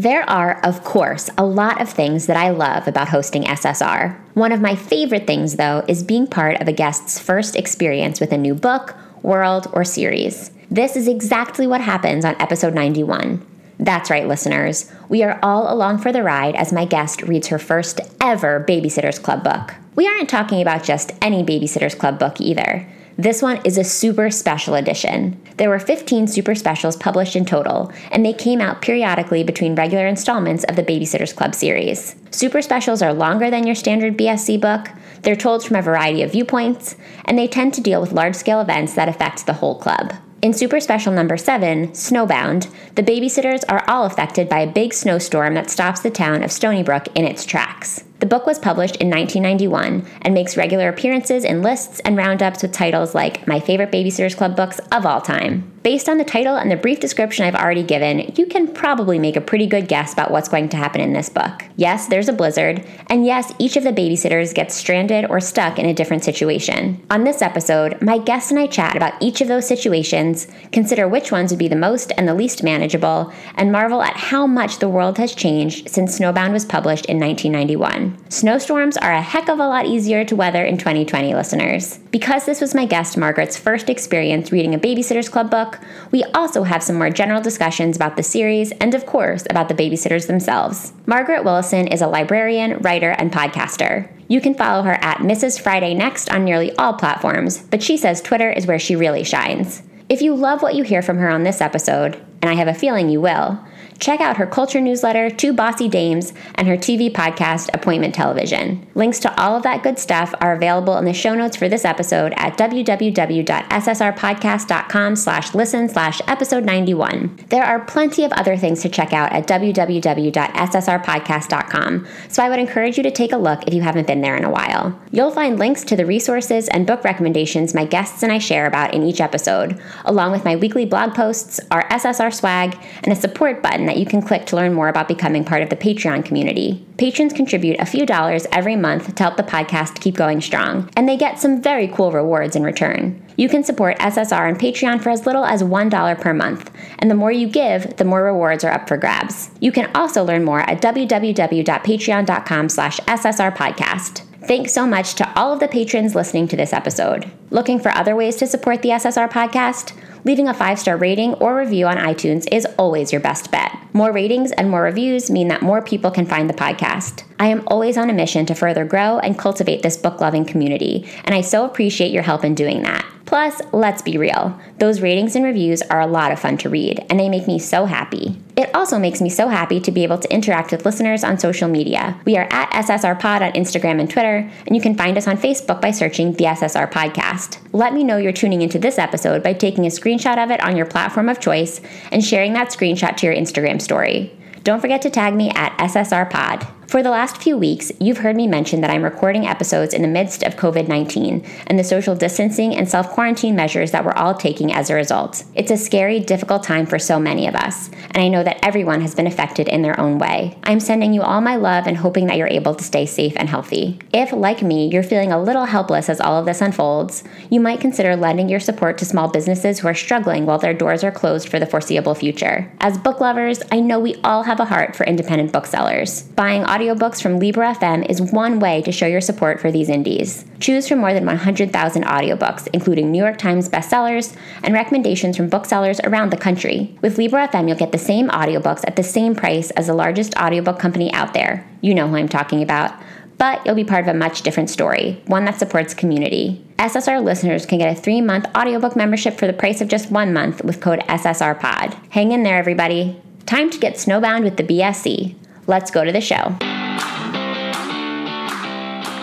There are, of course, a lot of things that I love about hosting SSR. One of my favorite things, though, is being part of a guest's first experience with a new book, world, or series. This is exactly what happens on episode 91. That's right, listeners. We are all along for the ride as my guest reads her first ever Babysitters Club book. We aren't talking about just any Babysitters Club book either. This one is a super special edition. There were 15 super specials published in total, and they came out periodically between regular installments of the Babysitters Club series. Super specials are longer than your standard BSC book, they're told from a variety of viewpoints, and they tend to deal with large scale events that affect the whole club. In Super Special number 7, Snowbound, the babysitters are all affected by a big snowstorm that stops the town of Stoneybrook in its tracks. The book was published in 1991 and makes regular appearances in lists and roundups with titles like My Favorite Babysitters Club Books of All Time. Based on the title and the brief description I've already given, you can probably make a pretty good guess about what's going to happen in this book. Yes, there's a blizzard, and yes, each of the babysitters gets stranded or stuck in a different situation. On this episode, my guest and I chat about each of those situations, consider which ones would be the most and the least manageable, and marvel at how much the world has changed since Snowbound was published in 1991. Snowstorms are a heck of a lot easier to weather in 2020, listeners. Because this was my guest Margaret's first experience reading a Babysitter's Club book, we also have some more general discussions about the series and, of course, about the babysitters themselves. Margaret Willison is a librarian, writer, and podcaster. You can follow her at Mrs. Friday Next on nearly all platforms, but she says Twitter is where she really shines. If you love what you hear from her on this episode, and I have a feeling you will, check out her culture newsletter, Two Bossy Dames, and her TV podcast, Appointment Television. Links to all of that good stuff are available in the show notes for this episode at www.ssrpodcast.com slash listen slash episode 91. There are plenty of other things to check out at www.ssrpodcast.com, so I would encourage you to take a look if you haven't been there in a while. You'll find links to the resources and book recommendations my guests and I share about in each episode, along with my weekly blog posts, our SSR swag, and a support button that you can click to learn more about becoming part of the Patreon community. Patrons contribute a few dollars every month to help the podcast keep going strong, and they get some very cool rewards in return. You can support SSR on Patreon for as little as $1 per month, and the more you give, the more rewards are up for grabs. You can also learn more at www.patreon.com slash ssrpodcast. Thanks so much to all of the patrons listening to this episode. Looking for other ways to support the SSR podcast? Leaving a five star rating or review on iTunes is always your best bet. More ratings and more reviews mean that more people can find the podcast. I am always on a mission to further grow and cultivate this book loving community, and I so appreciate your help in doing that. Plus, let's be real, those ratings and reviews are a lot of fun to read, and they make me so happy. It also makes me so happy to be able to interact with listeners on social media. We are at SSR Pod on Instagram and Twitter, and you can find us on Facebook by searching the SSR Podcast. Let me know you're tuning into this episode by taking a screenshot of it on your platform of choice and sharing that screenshot to your Instagram story. Don't forget to tag me at SSR Pod. For the last few weeks, you've heard me mention that I'm recording episodes in the midst of COVID 19 and the social distancing and self quarantine measures that we're all taking as a result. It's a scary, difficult time for so many of us, and I know that everyone has been affected in their own way. I'm sending you all my love and hoping that you're able to stay safe and healthy. If, like me, you're feeling a little helpless as all of this unfolds, you might consider lending your support to small businesses who are struggling while their doors are closed for the foreseeable future. As book lovers, I know we all have a heart for independent booksellers. Buying audiobooks from Libro FM is one way to show your support for these indies. Choose from more than 100,000 audiobooks, including New York Times bestsellers and recommendations from booksellers around the country. With Libro FM, you'll get the same audiobooks at the same price as the largest audiobook company out there. You know who I'm talking about. But you'll be part of a much different story, one that supports community. SSR listeners can get a three month audiobook membership for the price of just one month with code SSRPOD. Hang in there, everybody. Time to get snowbound with the BSC. Let's go to the show.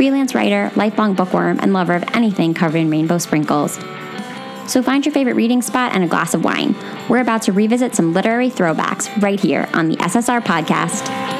freelance writer, lifelong bookworm, and lover of anything covered in rainbow sprinkles. So find your favorite reading spot and a glass of wine. We're about to revisit some literary throwbacks right here on the SSR podcast.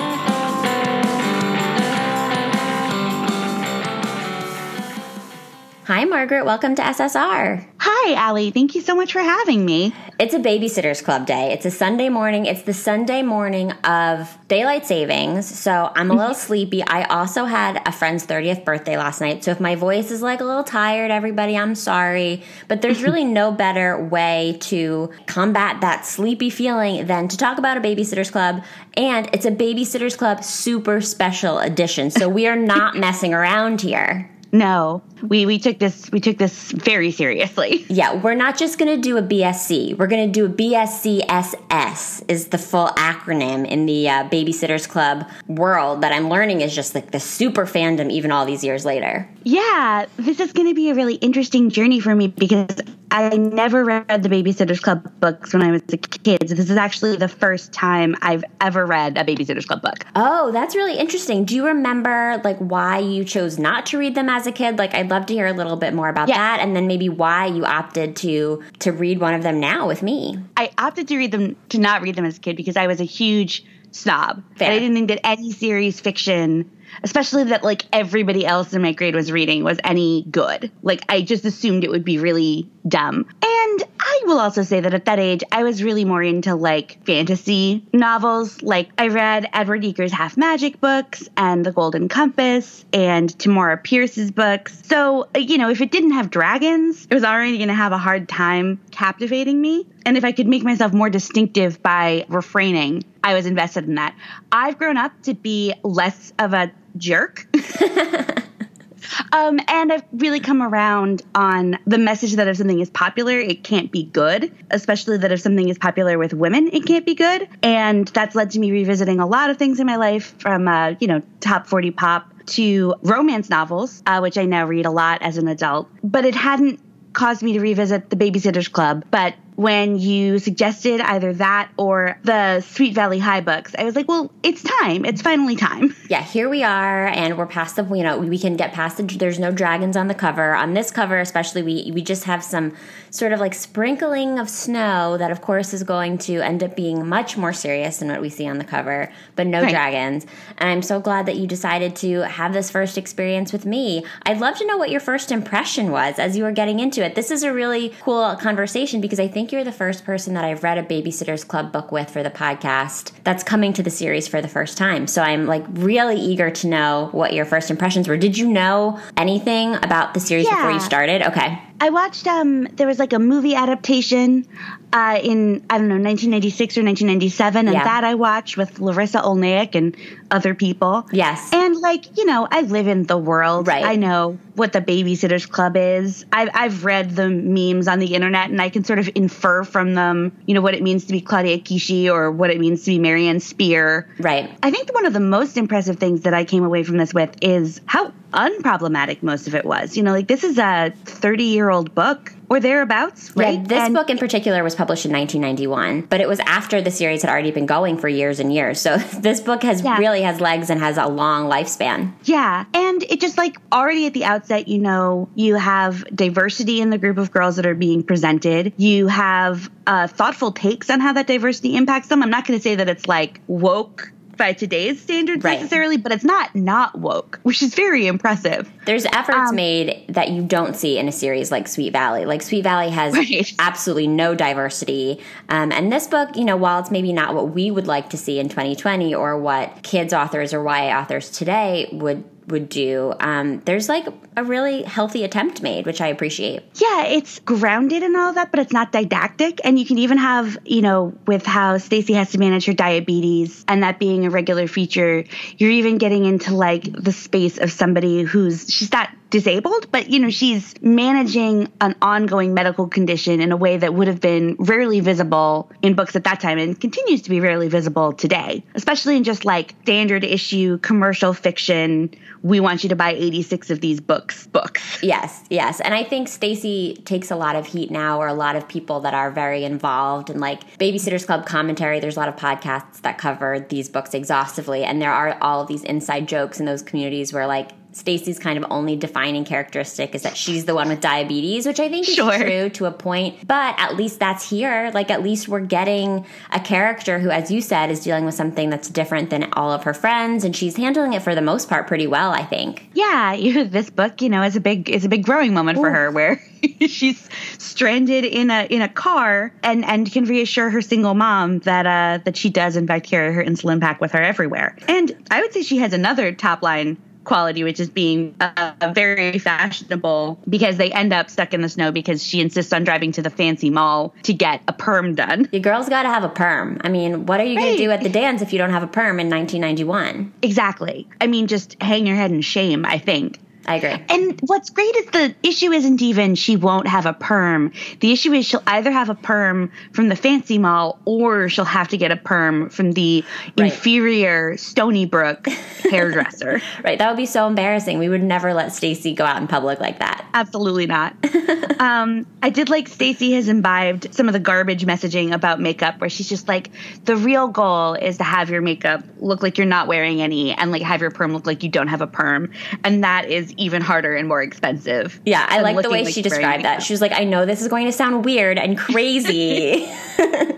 Hi, Margaret. Welcome to SSR. Hi, Alli. Thank you so much for having me. It's a Babysitter's Club day. It's a Sunday morning. It's the Sunday morning of daylight savings. So I'm a little mm-hmm. sleepy. I also had a friend's 30th birthday last night. So if my voice is like a little tired, everybody, I'm sorry. But there's really no better way to combat that sleepy feeling than to talk about a Babysitter's Club. And it's a Babysitter's Club super special edition. So we are not messing around here. No, we we took this we took this very seriously. Yeah, we're not just going to do a BSC. We're going to do a BSCSS is the full acronym in the uh, Babysitters Club world that I'm learning is just like the super fandom even all these years later. Yeah, this is going to be a really interesting journey for me because I never read the Babysitters Club books when I was a kid. So this is actually the first time I've ever read a Babysitters Club book. Oh, that's really interesting. Do you remember like why you chose not to read them as a kid? Like I'd love to hear a little bit more about yeah. that and then maybe why you opted to to read one of them now with me. I opted to read them to not read them as a kid because I was a huge snob. Fair. I didn't think that any series fiction especially that like everybody else in my grade was reading was any good. Like I just assumed it would be really dumb. And I will also say that at that age, I was really more into like fantasy novels. Like I read Edward Eager's Half Magic books and The Golden Compass and Tamora Pierce's books. So, uh, you know, if it didn't have dragons, it was already going to have a hard time captivating me. And if I could make myself more distinctive by refraining, I was invested in that. I've grown up to be less of a jerk. um, and I've really come around on the message that if something is popular, it can't be good, especially that if something is popular with women, it can't be good. And that's led to me revisiting a lot of things in my life from, uh, you know, top 40 pop to romance novels, uh, which I now read a lot as an adult. But it hadn't caused me to revisit the Babysitters Club. But when you suggested either that or the Sweet Valley High books. I was like, well, it's time. It's finally time. Yeah, here we are, and we're past the, you know, we can get past the, there's no dragons on the cover. On this cover, especially, we, we just have some sort of like sprinkling of snow that, of course, is going to end up being much more serious than what we see on the cover, but no right. dragons. And I'm so glad that you decided to have this first experience with me. I'd love to know what your first impression was as you were getting into it. This is a really cool conversation because I think you're the first person that I've read a Babysitters Club book with for the podcast that's coming to the series for the first time. So I'm like really eager to know what your first impressions were. Did you know anything about the series yeah. before you started? Okay. I watched um there was like a movie adaptation uh in I don't know 1996 or 1997 and yeah. that I watched with Larissa Oleynik and other people. Yes. And like, you know, I live in the world. Right. I know what the babysitters club is. I've I've read the memes on the internet and I can sort of infer from them, you know, what it means to be Claudia Kishi or what it means to be Mary Anne Spier. Right. I think one of the most impressive things that I came away from this with is how unproblematic most of it was. You know, like this is a 30 year old book or thereabouts, right? Yeah, this and book in particular was published in 1991, but it was after the series had already been going for years and years. So this book has yeah. really has legs and has a long lifespan. Yeah, and it just like already at the outset, you know, you have diversity in the group of girls that are being presented. You have uh, thoughtful takes on how that diversity impacts them. I'm not going to say that it's like woke by today's standards right. necessarily, but it's not not woke, which is very impressive. There's efforts um, made that you don't see in a series like Sweet Valley. Like Sweet Valley has right. absolutely no diversity, um, and this book, you know, while it's maybe not what we would like to see in 2020 or what kids authors or YA authors today would would do. Um, there's like a really healthy attempt made, which I appreciate. Yeah, it's grounded and all that, but it's not didactic. And you can even have, you know, with how Stacey has to manage her diabetes and that being a regular feature, you're even getting into like the space of somebody who's she's not disabled, but you know, she's managing an ongoing medical condition in a way that would have been rarely visible in books at that time and continues to be rarely visible today, especially in just like standard issue commercial fiction. We want you to buy 86 of these books. Books. books. Yes, yes. And I think Stacey takes a lot of heat now or a lot of people that are very involved in like Babysitters Club commentary. There's a lot of podcasts that cover these books exhaustively and there are all these inside jokes in those communities where like Stacey's kind of only defining characteristic is that she's the one with diabetes, which I think is Sure. true to a point. But at least that's here. Like, at least we're getting a character who, as you said, is dealing with something that's different than all of her friends, and she's handling it for the most part pretty well, I think. Yeah, you, this book, you know, is a big is a big growing moment for her where she's stranded in a in a car and and can reassure her single mom that uh that she does in fact carry her insulin pack with her everywhere. And I would say she has another top line quality which is being uh, very fashionable because they end up stuck in the snow because she insists on driving to the fancy mall to get a perm done. Your girl's got to have a perm. I mean, what are you going to do at the dance if you don't have a perm in 1991? Exactly. I mean just hang your head in shame, I think. I agree. And what's great is the issue isn't even she won't have a perm. The issue is she'll either have a perm from the fancy mall or she'll have to get a perm from the Right. inferior Stoneybrook hairdresser. Right. That would be so embarrassing. We would never let Stacey go out in public like that. Absolutely not. um, I did like Stacey has imbibed some of the garbage messaging about makeup, where she's just like, the real goal is to have your makeup look like you're not wearing any, and like have your perm look like you don't have a perm, and that is even harder and more expensive. Yeah, I like the way like she described that. She was like, I know this is going to sound weird and crazy.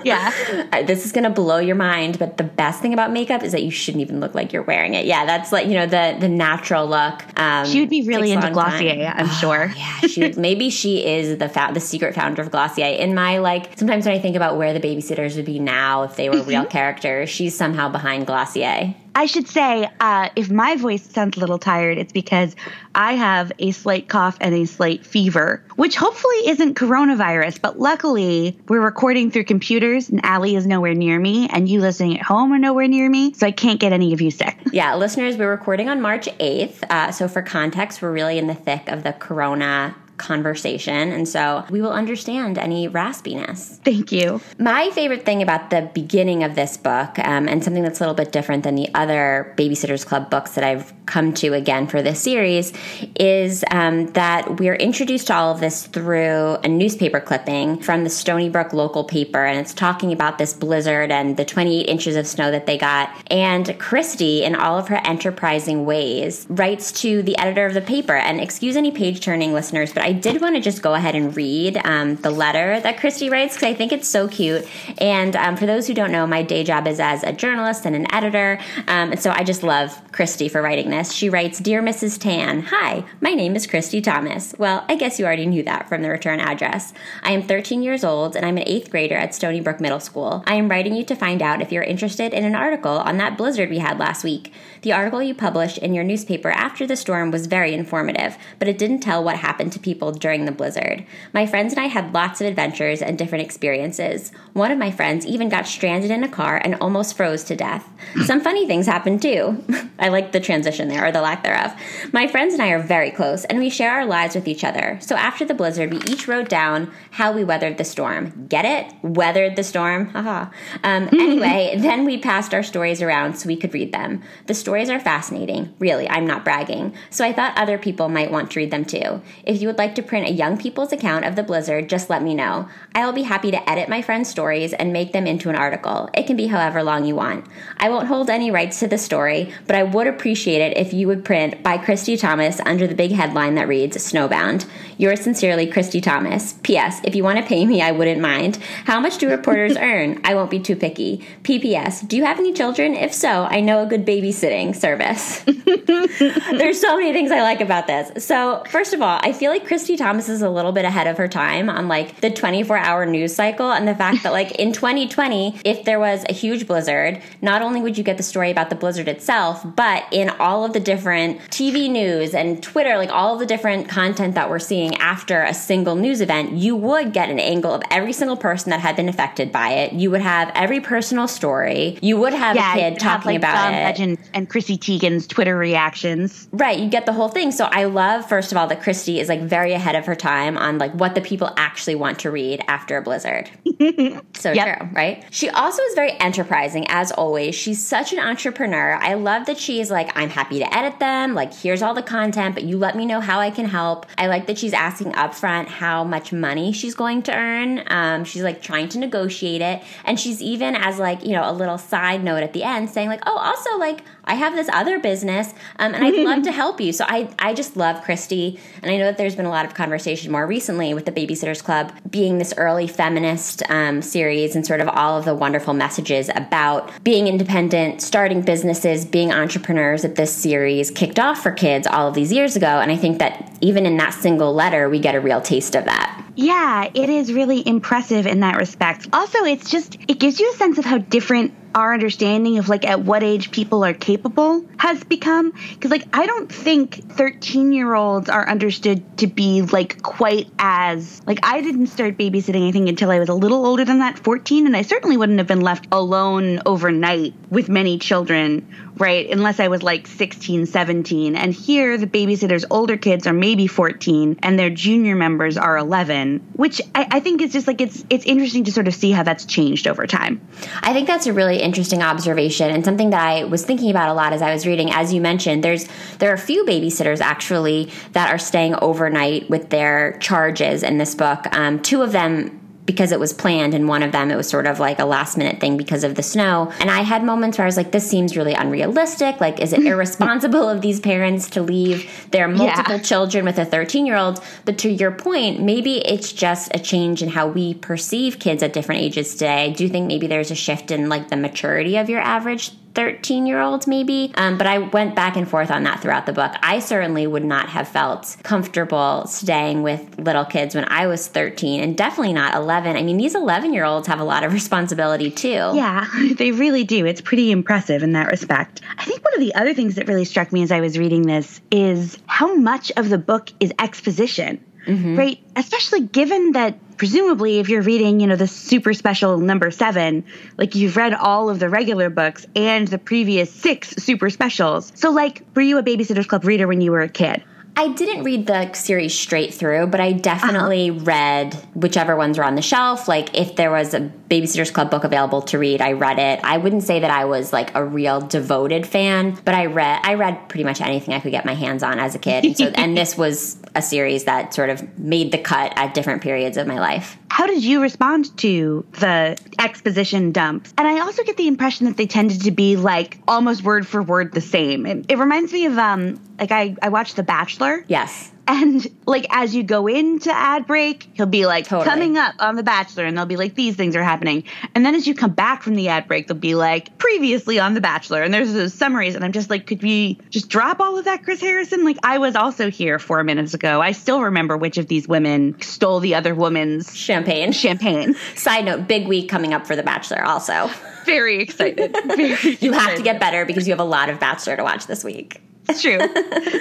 Yeah. Uh, this is going to blow your mind, but the best thing about makeup is that you shouldn't even look like you're wearing it. Yeah, that's like, you know, the the natural look. Um, She would be really into long time. Glossier, I'm sure. Yeah, she maybe she is the fa- the secret founder of Glossier. In my like, sometimes when I think about where the babysitters would be now if they were Mm-hmm. real characters, she's somehow behind Glossier. I should say, uh, if my voice sounds a little tired, it's because I have a slight cough and a slight fever, which hopefully isn't coronavirus. But luckily, we're recording through computers, and Alli is nowhere near me, and you listening at home are nowhere near me, so I can't get any of you sick. Yeah, listeners, we're recording on March 8th. Uh, so, for context, we're really in the thick of the corona conversation. And so we will understand any raspiness. Thank you. My favorite thing about the beginning of this book, um, and something that's a little bit different than the other Babysitters Club books that I've come to again for this series, is um, that we're introduced to all of this through a newspaper clipping from the Stoneybrook local paper. And it's talking about this blizzard and the 28 inches of snow that they got. And Kristy, in all of her enterprising ways, writes to the editor of the paper. And excuse any page turning listeners, but I did want to just go ahead and read um, the letter that Kristy writes because I think it's so cute. And um, for those who don't know, my day job is as a journalist and an editor. Um, and so I just love Kristy for writing this. She writes Dear Mrs. Tan, Hi, my name is Kristy Thomas. Well, I guess you already knew that from the return address. I am 13 years old and I'm an eighth grader at Stoneybrook Middle School. I am writing you to find out if you're interested in an article on that blizzard we had last week. The article you published in your newspaper after the storm was very informative, but it didn't tell what happened to people during the blizzard. My friends and I had lots of adventures and different experiences. One of my friends even got stranded in a car and almost froze to death. Some funny things happened too. I like the transition there, or the lack thereof. My friends and I are very close, and we share our lives with each other. So after the blizzard, we each wrote down how we weathered the storm. Get it? Weathered the storm? Haha. Um, anyway, then we passed our stories around so we could read them. The stories are fascinating. Really, I'm not bragging. So I thought other people might want to read them too. If you would like to print a young people's account of the blizzard, just let me know. I will be happy to edit my friends' stories and make them into an article. It can be however long you want. I won't hold any rights to the story, but I would appreciate it if you would print by Kristy Thomas under the big headline that reads Snowbound. Yours sincerely, Kristy Thomas. P.S. If you want to pay me, I wouldn't mind. How much do reporters earn? I won't be too picky. P.P.S. Do you have any children? If so, I know a good babysitting service. There's so many things I like about this. So, first of all, I feel like Kristy Thomas is a little bit ahead of her time on like the 24 hour news cycle and the fact that, like, in 2020, if there was a huge blizzard, not only would you get the story about the blizzard itself, but in all of the different TV news and Twitter, like all the different content that we're seeing after a single news event, you would get an angle of every single person that had been affected by it. You would have every personal story. You would have Yeah, a kid talking have, like, about Bob it. Legend and Chrissy Teigen's Twitter reactions. Right, you get the whole thing. So I love, first of all, that Kristy is like very ahead of her time on like what the people actually want to read after a blizzard. so Yep. true, right? She also is very enterprising, as always. She's such an entrepreneur. I love that she she's like, I'm happy to edit them. Like, here's all the content, but you let me know how I can help. I like that she's asking upfront how much money she's going to earn. Um, she's like trying to negotiate it. And she's even, as like, you know, a little side note at the end, saying, like, oh, also, like, I have this other business um, and I'd love to help you. So I, I just love Kristy. And I know that there's been a lot of conversation more recently with the Babysitters Club being this early feminist um, series and sort of all of the wonderful messages about being independent, starting businesses, being entrepreneurs that this series kicked off for kids all of these years ago. And I think that even in that single letter, we get a real taste of that. Yeah, it is really impressive in that respect. Also, it's just, it gives you a sense of how different our understanding of like at what age people are capable has become because like i don't think 13 year olds are understood to be like quite as like i didn't start babysitting i think until i was a little older than that 14 and i certainly wouldn't have been left alone overnight with many children right? Unless I was like 16, 17. And here, the babysitter's older kids are maybe 14 and their junior members are 11, which I, I, think is just like it's it's interesting to sort of see how that's changed over time. I think that's a really interesting observation and something that I was thinking about a lot as I was reading. As you mentioned, there's there are a few babysitters actually that are staying overnight with their charges in this book. Um, two of them because it was planned and one of them it was sort of like a last minute thing because of the snow. And i had moments where i was like this seems really unrealistic. Like is it irresponsible of these parents to leave their multiple yeah. children with a 13 year old but to your point maybe it's just a change in how we perceive kids at different ages today. I do think maybe there's a shift in like the maturity of your average 13 year olds, maybe. Um, but I went back and forth on that throughout the book. I certainly would not have felt comfortable staying with little kids when I was 13 and definitely not 11. I mean, these 11 year olds have a lot of responsibility too. Yeah, they really do. It's pretty impressive in that respect. I think one of the other things that really struck me as I was reading this is how much of the book is exposition. Mm-hmm. Right? Especially given that presumably if you're reading, you know, the super special number seven, like you've read all of the regular books and the previous six super specials. So, like, were you a Babysitter's Club reader when you were a kid? I didn't read the series straight through, but I definitely uh-huh. read whichever ones were on the shelf. Like if there was a Babysitter's Club book available to read, I read it. I wouldn't say that I was like a real devoted fan, but I read I read pretty much anything I could get my hands on as a kid. And so and this was a series that sort of made the cut at different periods of my life. How did you respond to the exposition dumps? And I also get the impression that they tended to be like almost word for word the same. It, it reminds me of um like I I watched The Bachelor. Yes. And like as you go into ad break, he'll be like totally. coming up on The Bachelor, and they'll be like these things are happening. And then as you come back from the ad break, they'll be like previously on The Bachelor, and there's those summaries. And I'm just like, could we just drop all of that, Chris Harrison? Like I was also here four minutes ago. I still remember which of these women stole the other woman's champagne. Champagne. Side note: big week coming up for The Bachelor. Also, very excited. Very you excited. have to get better because you have a lot of Bachelor to watch this week. It's true.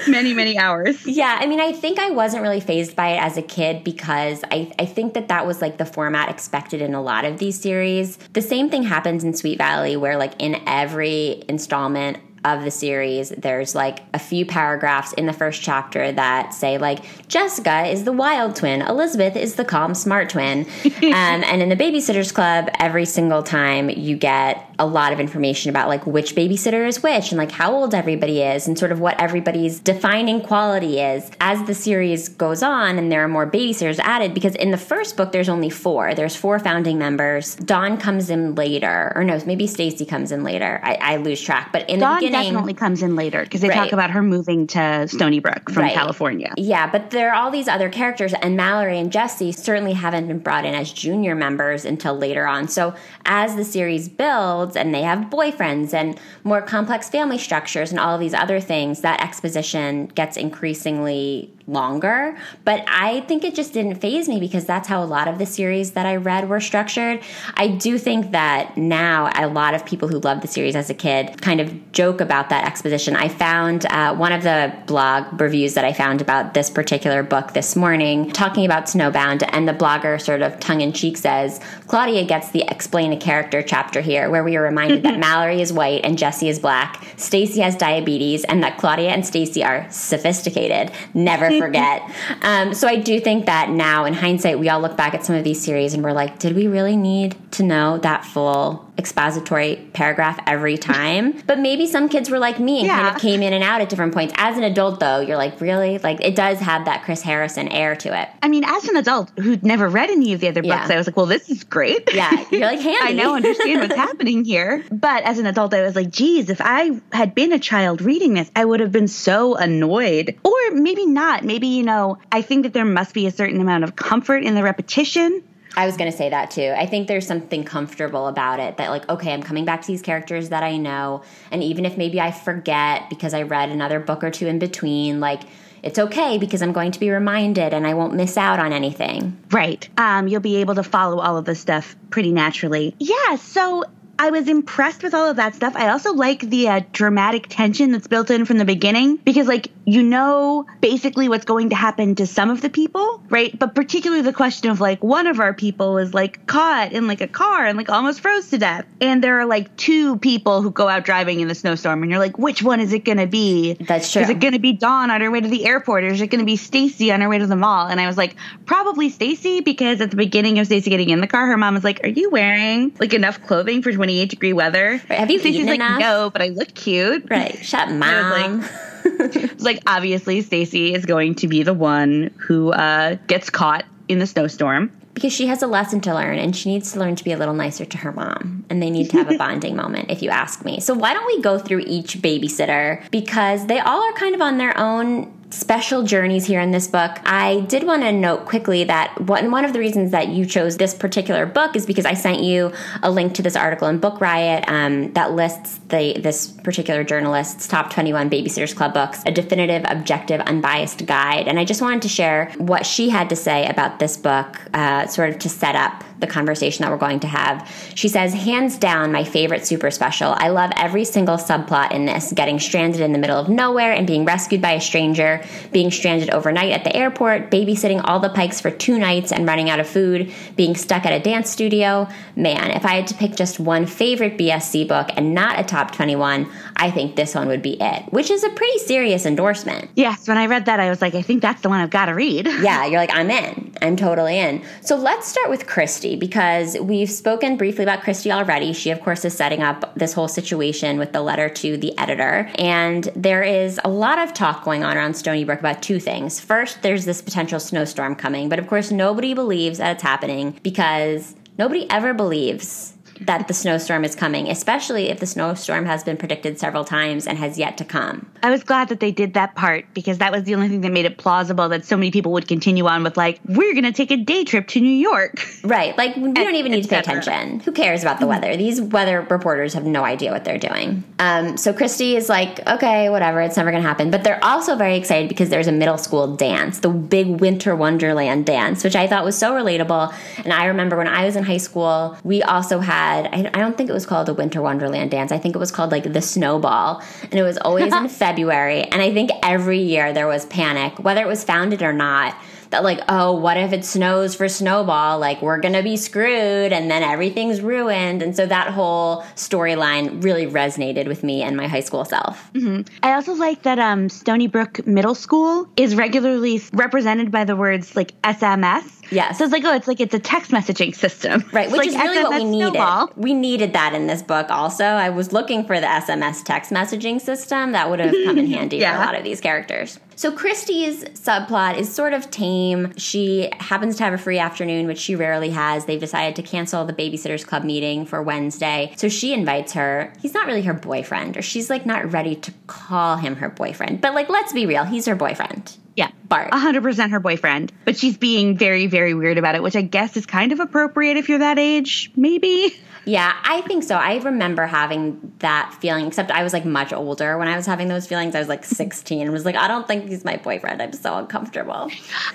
many, many hours. Yeah. I mean, I think I wasn't really phased by it as a kid because I, I think that that was like the format expected in a lot of these series. The same thing happens in Sweet Valley, where like in every installment, of the series, there's like a few paragraphs in the first chapter that say like Jessica is the wild twin, Elizabeth is the calm smart twin, um, and in the Babysitters Club, every single time you get a lot of information about like which babysitter is which and like how old everybody is and sort of what everybody's defining quality is as the series goes on and there are more babysitters added because in the first book there's only four. There's four founding members. Dawn comes in later, or no, maybe Stacey comes in later. I, I lose track, but in Dawn the beginning, definitely comes in later because they right. talk about her moving to Stoneybrook from right. California. Yeah, but there are all these other characters, and Mallory and Jessi certainly haven't been brought in as junior members until later on. So as the series builds and they have boyfriends and more complex family structures and all of these other things, that exposition gets increasingly longer. But I think it just didn't phase me because that's how a lot of the series that I read were structured. I do think that now a lot of people who loved the series as a kid kind of joke about that exposition. I found uh, one of the blog reviews that I found about this particular book this morning talking about Snowbound, and the blogger sort of tongue in cheek says Claudia gets the explain a character chapter here, where we are reminded that Mallory is white and Jessi is black, Stacey has diabetes, and that Claudia and Stacey are sophisticated. Never forget. Um, so I do think that now, in hindsight, we all look back at some of these series and we're like, did we really need to know that full expository paragraph every time. But maybe some kids were like me and yeah. kind of came in and out at different points. As an adult, though, you're like, really? Like, it does have that Chris Harrison air to it. I mean, as an adult who'd never read any of the other books, yeah. I was like, well, this is great. Yeah, you're like, handy. I now understand what's happening here. But as an adult, I was like, geez, if I had been a child reading this, I would have been so annoyed. Or maybe not. Maybe, you know, I think that there must be a certain amount of comfort in the repetition I was going to say that too. I think there's something comfortable about it that, like, okay, I'm coming back to these characters that I know. And even if maybe I forget because I read another book or two in between, like, it's okay because I'm going to be reminded and I won't miss out on anything. Right. Um, you'll be able to follow all of this stuff pretty naturally. Yeah. So I was impressed with all of that stuff. I also like the uh, dramatic tension that's built in from the beginning because, like, you know basically what's going to happen to some of the people, right? But particularly the question of, like, one of our people is, like, caught in, like, a car and, like, almost froze to death. And there are, like, two people who go out driving in the snowstorm, and you're like, which one is it going to be? That's true. Is it going to be Dawn on her way to the airport, or is it going to be Stacey on her way to the mall? And I was like, probably Stacey because at the beginning of Stacey getting in the car, her mom was like, are you wearing, like, enough clothing for 20 28 degree weather. Right. Have you Stacey's like, enough? No, but I look cute. Right. Shut mom. Like, like, obviously, Stacey is going to be the one who uh, gets caught in the snowstorm because she has a lesson to learn and she needs to learn to be a little nicer to her mom and they need to have a bonding moment if you ask me so why don't we go through each babysitter because they all are kind of on their own special journeys here in this book. I did want to note quickly that one, one of the reasons that you chose this particular book is because I sent you a link to this article in Book Riot um, that lists the this particular journalist's top 21 Babysitters Club books, a definitive, objective, unbiased guide. And I just wanted to share what she had to say about this book, uh, sort of to set up the conversation that we're going to have. She says, hands down, my favorite super special. I love every single subplot in this getting stranded in the middle of nowhere and being rescued by a stranger, being stranded overnight at the airport, babysitting all the Pikes for two nights and running out of food, being stuck at a dance studio. Man, if I had to pick just one favorite BSC book and not a top 21, I think this one would be it, which is a pretty serious endorsement. Yes, when I read that, I was like, I think that's the one I've got to read. yeah, you're like, I'm in. I'm totally in. So let's start with Kristy because we've spoken briefly about Kristy already. She, of course, is setting up this whole situation with the letter to the editor. And there is a lot of talk going on around Stoneybrook about two things. First, there's this potential snowstorm coming, but of course, nobody believes that it's happening because nobody ever believes that the snowstorm is coming, especially if the snowstorm has been predicted several times and has yet to come. I was glad that they did that part because that was the only thing that made it plausible that so many people would continue on with, like, we're going to take a day trip to New York. Right. Like, we don't even need to pay attention. Who cares about the weather? These weather reporters have no idea what they're doing. Um, so Kristy is like, okay, whatever, it's never going to happen. But they're also very excited because there's a middle school dance, the big winter wonderland dance, which I thought was so relatable. And I remember when I was in high school, we also had had, I, I don't think it was called a Winter Wonderland dance. I think it was called like the Snowball. And it was always in February. And I think every year there was panic, whether it was founded or not that like oh what if it snows for snowball like we're gonna be screwed and then everything's ruined and so that whole storyline really resonated with me and my high school self mm-hmm. i also like that um, Stoneybrook middle school is regularly represented by the words like sms yeah. So it's like, oh, it's like it's a text messaging system. Right, which like is really SMS what we needed. Snowball. We needed that in this book also. I was looking for the SMS text messaging system. That would have come in handy yeah. for a lot of these characters. So Kristy's subplot is sort of tame. She happens to have a free afternoon, which she rarely has. They've decided to cancel the babysitters club meeting for Wednesday. So she invites her. He's not really her boyfriend, or she's like not ready to call him her boyfriend. But like, let's be real, he's her boyfriend. Yeah, Bart. 100% her boyfriend. But she's being very, very weird about it, which I guess is kind of appropriate if you're that age, maybe. Yeah, I think so. I remember having that feeling, except I was like much older when I was having those feelings. I was like 16 and was like, I don't think he's my boyfriend. I'm so uncomfortable.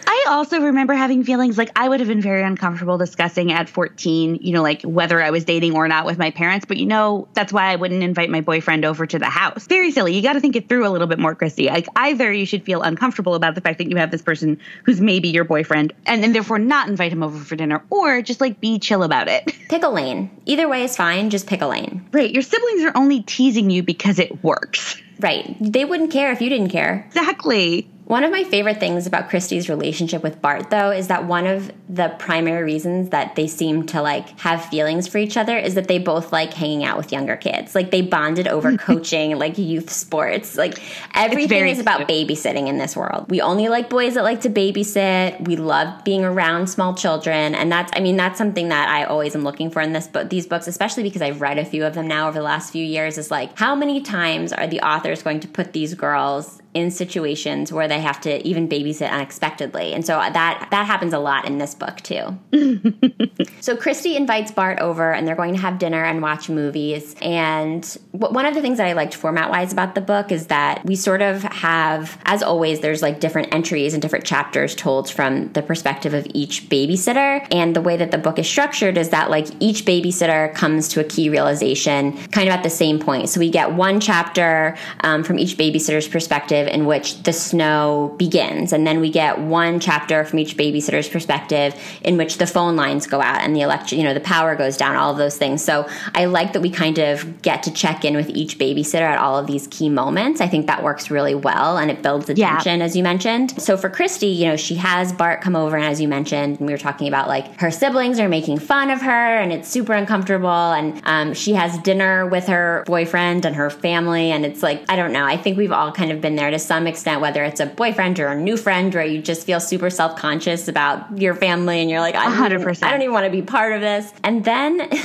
I also remember having feelings like I would have been very uncomfortable discussing at 14, you know, like whether I was dating or not with my parents. But you know, that's why I wouldn't invite my boyfriend over to the house. Very silly. You got to think it through a little bit more, Kristy. Like either you should feel uncomfortable about the fact that you have this person who's maybe your boyfriend and then therefore not invite him over for dinner or just like be chill about it. Pick a lane. Either way is fine. Just pick a lane. Right. Your siblings are only teasing you because it works. Right. They wouldn't care if you didn't care. Exactly. One of my favorite things about Kristy's relationship with Bart, though, is that one of the primary reasons that they seem to like have feelings for each other is that they both like hanging out with younger kids. Like they bonded over coaching, like youth sports. Like everything is about babysitting in this world. We only like boys that like to babysit. We love being around small children, and that's I mean that's something that I always am looking for in this book. These books, especially because I've read a few of them now over the last few years, is like how many times are the authors going to put these girls in situations where they have to even babysit unexpectedly. And so that that happens a lot in this book too. so Kristy invites Bart over and they're going to have dinner and watch movies. And one of the things that I liked format wise about the book is that we sort of have, as always, there's like different entries and different chapters told from the perspective of each babysitter. And the way that the book is structured is that like each babysitter comes to a key realization kind of at the same point. So we get one chapter um, from each babysitter's perspective perspective in which the snow begins. And then we get one chapter from each babysitter's perspective in which the phone lines go out and the electric, you know, the power goes down, all of those things. So I like that we kind of get to check in with each babysitter at all of these key moments. I think that works really well and it builds the yeah. tension, as you mentioned. So for Kristy, you know, she has Bart come over, and as you mentioned, we were talking about like her siblings are making fun of her and it's super uncomfortable. And um, she has dinner with her boyfriend and her family. And it's like, I don't know. I think we've all kind of been there to some extent, whether it's a boyfriend or a new friend, where you just feel super self conscious about your family and you're like, I 100%. I don't even want to be part of this. And then.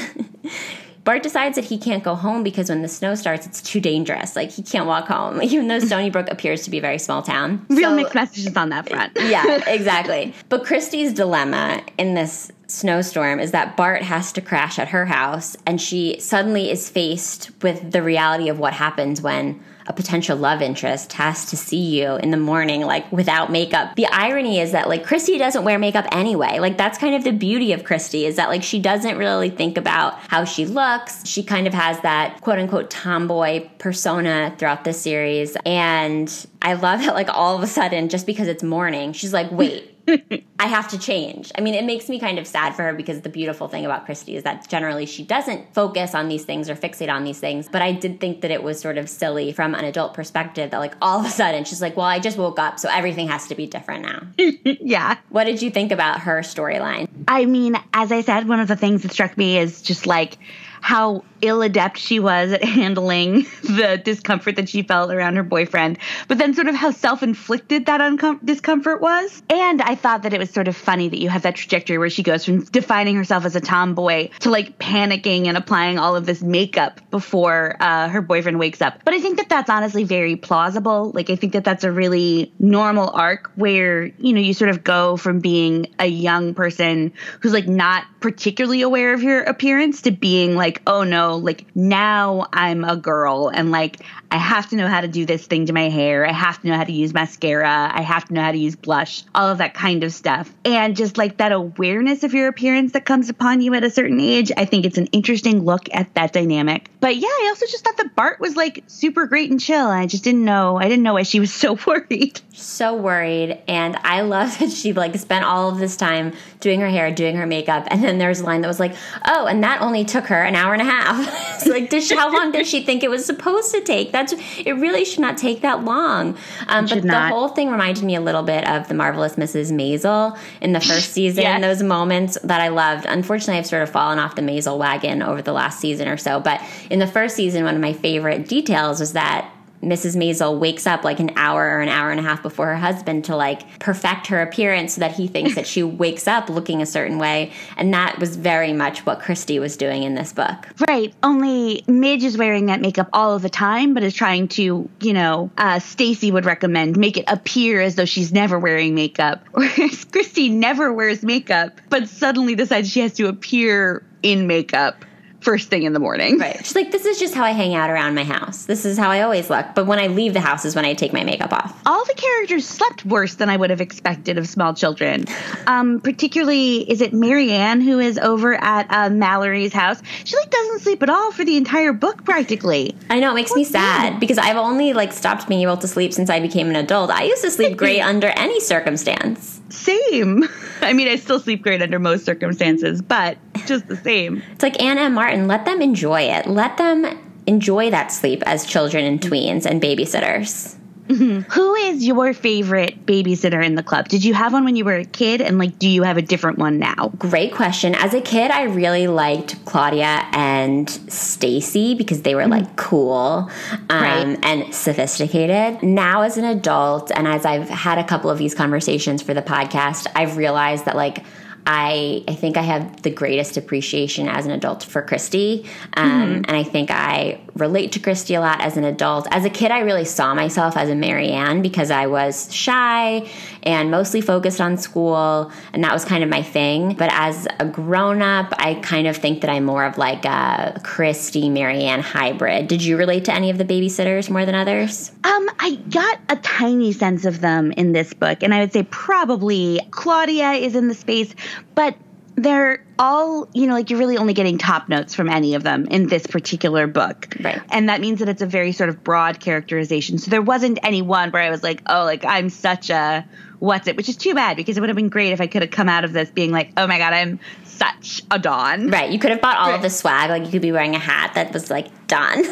Bart decides that he can't go home because when the snow starts, it's too dangerous. Like he can't walk home, even though Stoneybrook appears to be a very small town. Real so, mixed messages on that front. yeah, exactly. But Kristy's dilemma in this snowstorm is that Bart has to crash at her house, and she suddenly is faced with the reality of what happens when a potential love interest has to see you in the morning, like without makeup. The irony is that like Kristy doesn't wear makeup anyway. Like that's kind of the beauty of Kristy is that like she doesn't really think about how she looks. She kind of has that quote unquote tomboy persona throughout the series. And I love that like all of a sudden, just because it's morning, she's like, wait, I have to change. I mean, it makes me kind of sad for her because the beautiful thing about Kristy is that generally she doesn't focus on these things or fixate on these things. But I did think that it was sort of silly from an adult perspective that, like, all of a sudden she's like, well, I just woke up, so everything has to be different now. yeah. What did you think about her storyline? I mean, as I said, one of the things that struck me is just like, how ill adept she was at handling the discomfort that she felt around her boyfriend, but then sort of how self inflicted that uncom- discomfort was. And I thought that it was sort of funny that you have that trajectory where she goes from defining herself as a tomboy to like panicking and applying all of this makeup before uh, her boyfriend wakes up. But I think that that's honestly very plausible. Like, I think that that's a really normal arc where, you know, you sort of go from being a young person who's like not particularly aware of your appearance to being like, oh no, like now I'm a girl and like I have to know how to do this thing to my hair. I have to know how to use mascara. I have to know how to use blush, all of that kind of stuff. And just like that awareness of your appearance that comes upon you at a certain age, I think it's an interesting look at that dynamic. But yeah, I also just thought that Bart was like super great and chill. I just didn't know, I didn't know why she was so worried. So worried. And I love that she like spent all of this time doing her hair, doing her makeup. And then there's a line that was like, oh, and that only took her an hour and a half. like, did she, how long did she think it was supposed to take? That's it. Really should not take that long. Um, but not. the whole thing reminded me a little bit of the marvelous Mrs. Maisel in the first season. yes. Those moments that I loved. Unfortunately, I've sort of fallen off the Maisel wagon over the last season or so. But in the first season, one of my favorite details was that Mrs. Maisel wakes up like an hour or an hour and a half before her husband to like perfect her appearance so that he thinks that she wakes up looking a certain way. And that was very much what Kristy was doing in this book. Right. Only Midge is wearing that makeup all of the time, but is trying to, you know, uh, Stacey would recommend make it appear as though she's never wearing makeup. Whereas Kristy never wears makeup, but suddenly decides she has to appear in makeup first thing in the morning. Right. She's like, this is just how I hang out around my house. This is how I always look. But when I leave the house is when I take my makeup off. All the characters slept worse than I would have expected of small children. Um, particularly, is it Mary Anne who is over at uh, Mallory's house? She like doesn't sleep at all for the entire book practically. I know it makes me sad because I've only like stopped being able to sleep since I became an adult. I used to sleep great under any circumstance. Same. I mean, I still sleep great under most circumstances, but just the same. It's like Ann M. Martin, let them enjoy it. Let them enjoy that sleep as children and tweens and babysitters. Mm-hmm. Who is your favorite babysitter in the club? Did you have one when you were a kid, and like, do you have a different one now? Great question. As a kid, I really liked Claudia and Stacey because they were mm-hmm. like cool um, right. and sophisticated. Now, as an adult, and as I've had a couple of these conversations for the podcast, I've realized that like I I think I have the greatest appreciation as an adult for Kristy, um, mm-hmm. and I think I relate to Kristy a lot as an adult. As a kid, I really saw myself as a Mary Anne because I was shy and mostly focused on school, and that was kind of my thing. But as a grown up, I kind of think that I'm more of like a Kristy Marianne hybrid. Did you relate to any of the babysitters more than others? Um, I got a tiny sense of them in this book, and I would say probably Claudia is in the space but they're all, you know, like you're really only getting top notes from any of them in this particular book. Right. And that means that it's a very sort of broad characterization. So there wasn't any one where I was like, oh, like I'm such a what's it, which is too bad because it would have been great if I could have come out of this being like, oh my God, I'm such a Dawn Right. You could have bought all right. of the swag. Like you could be wearing a hat that was like Dawn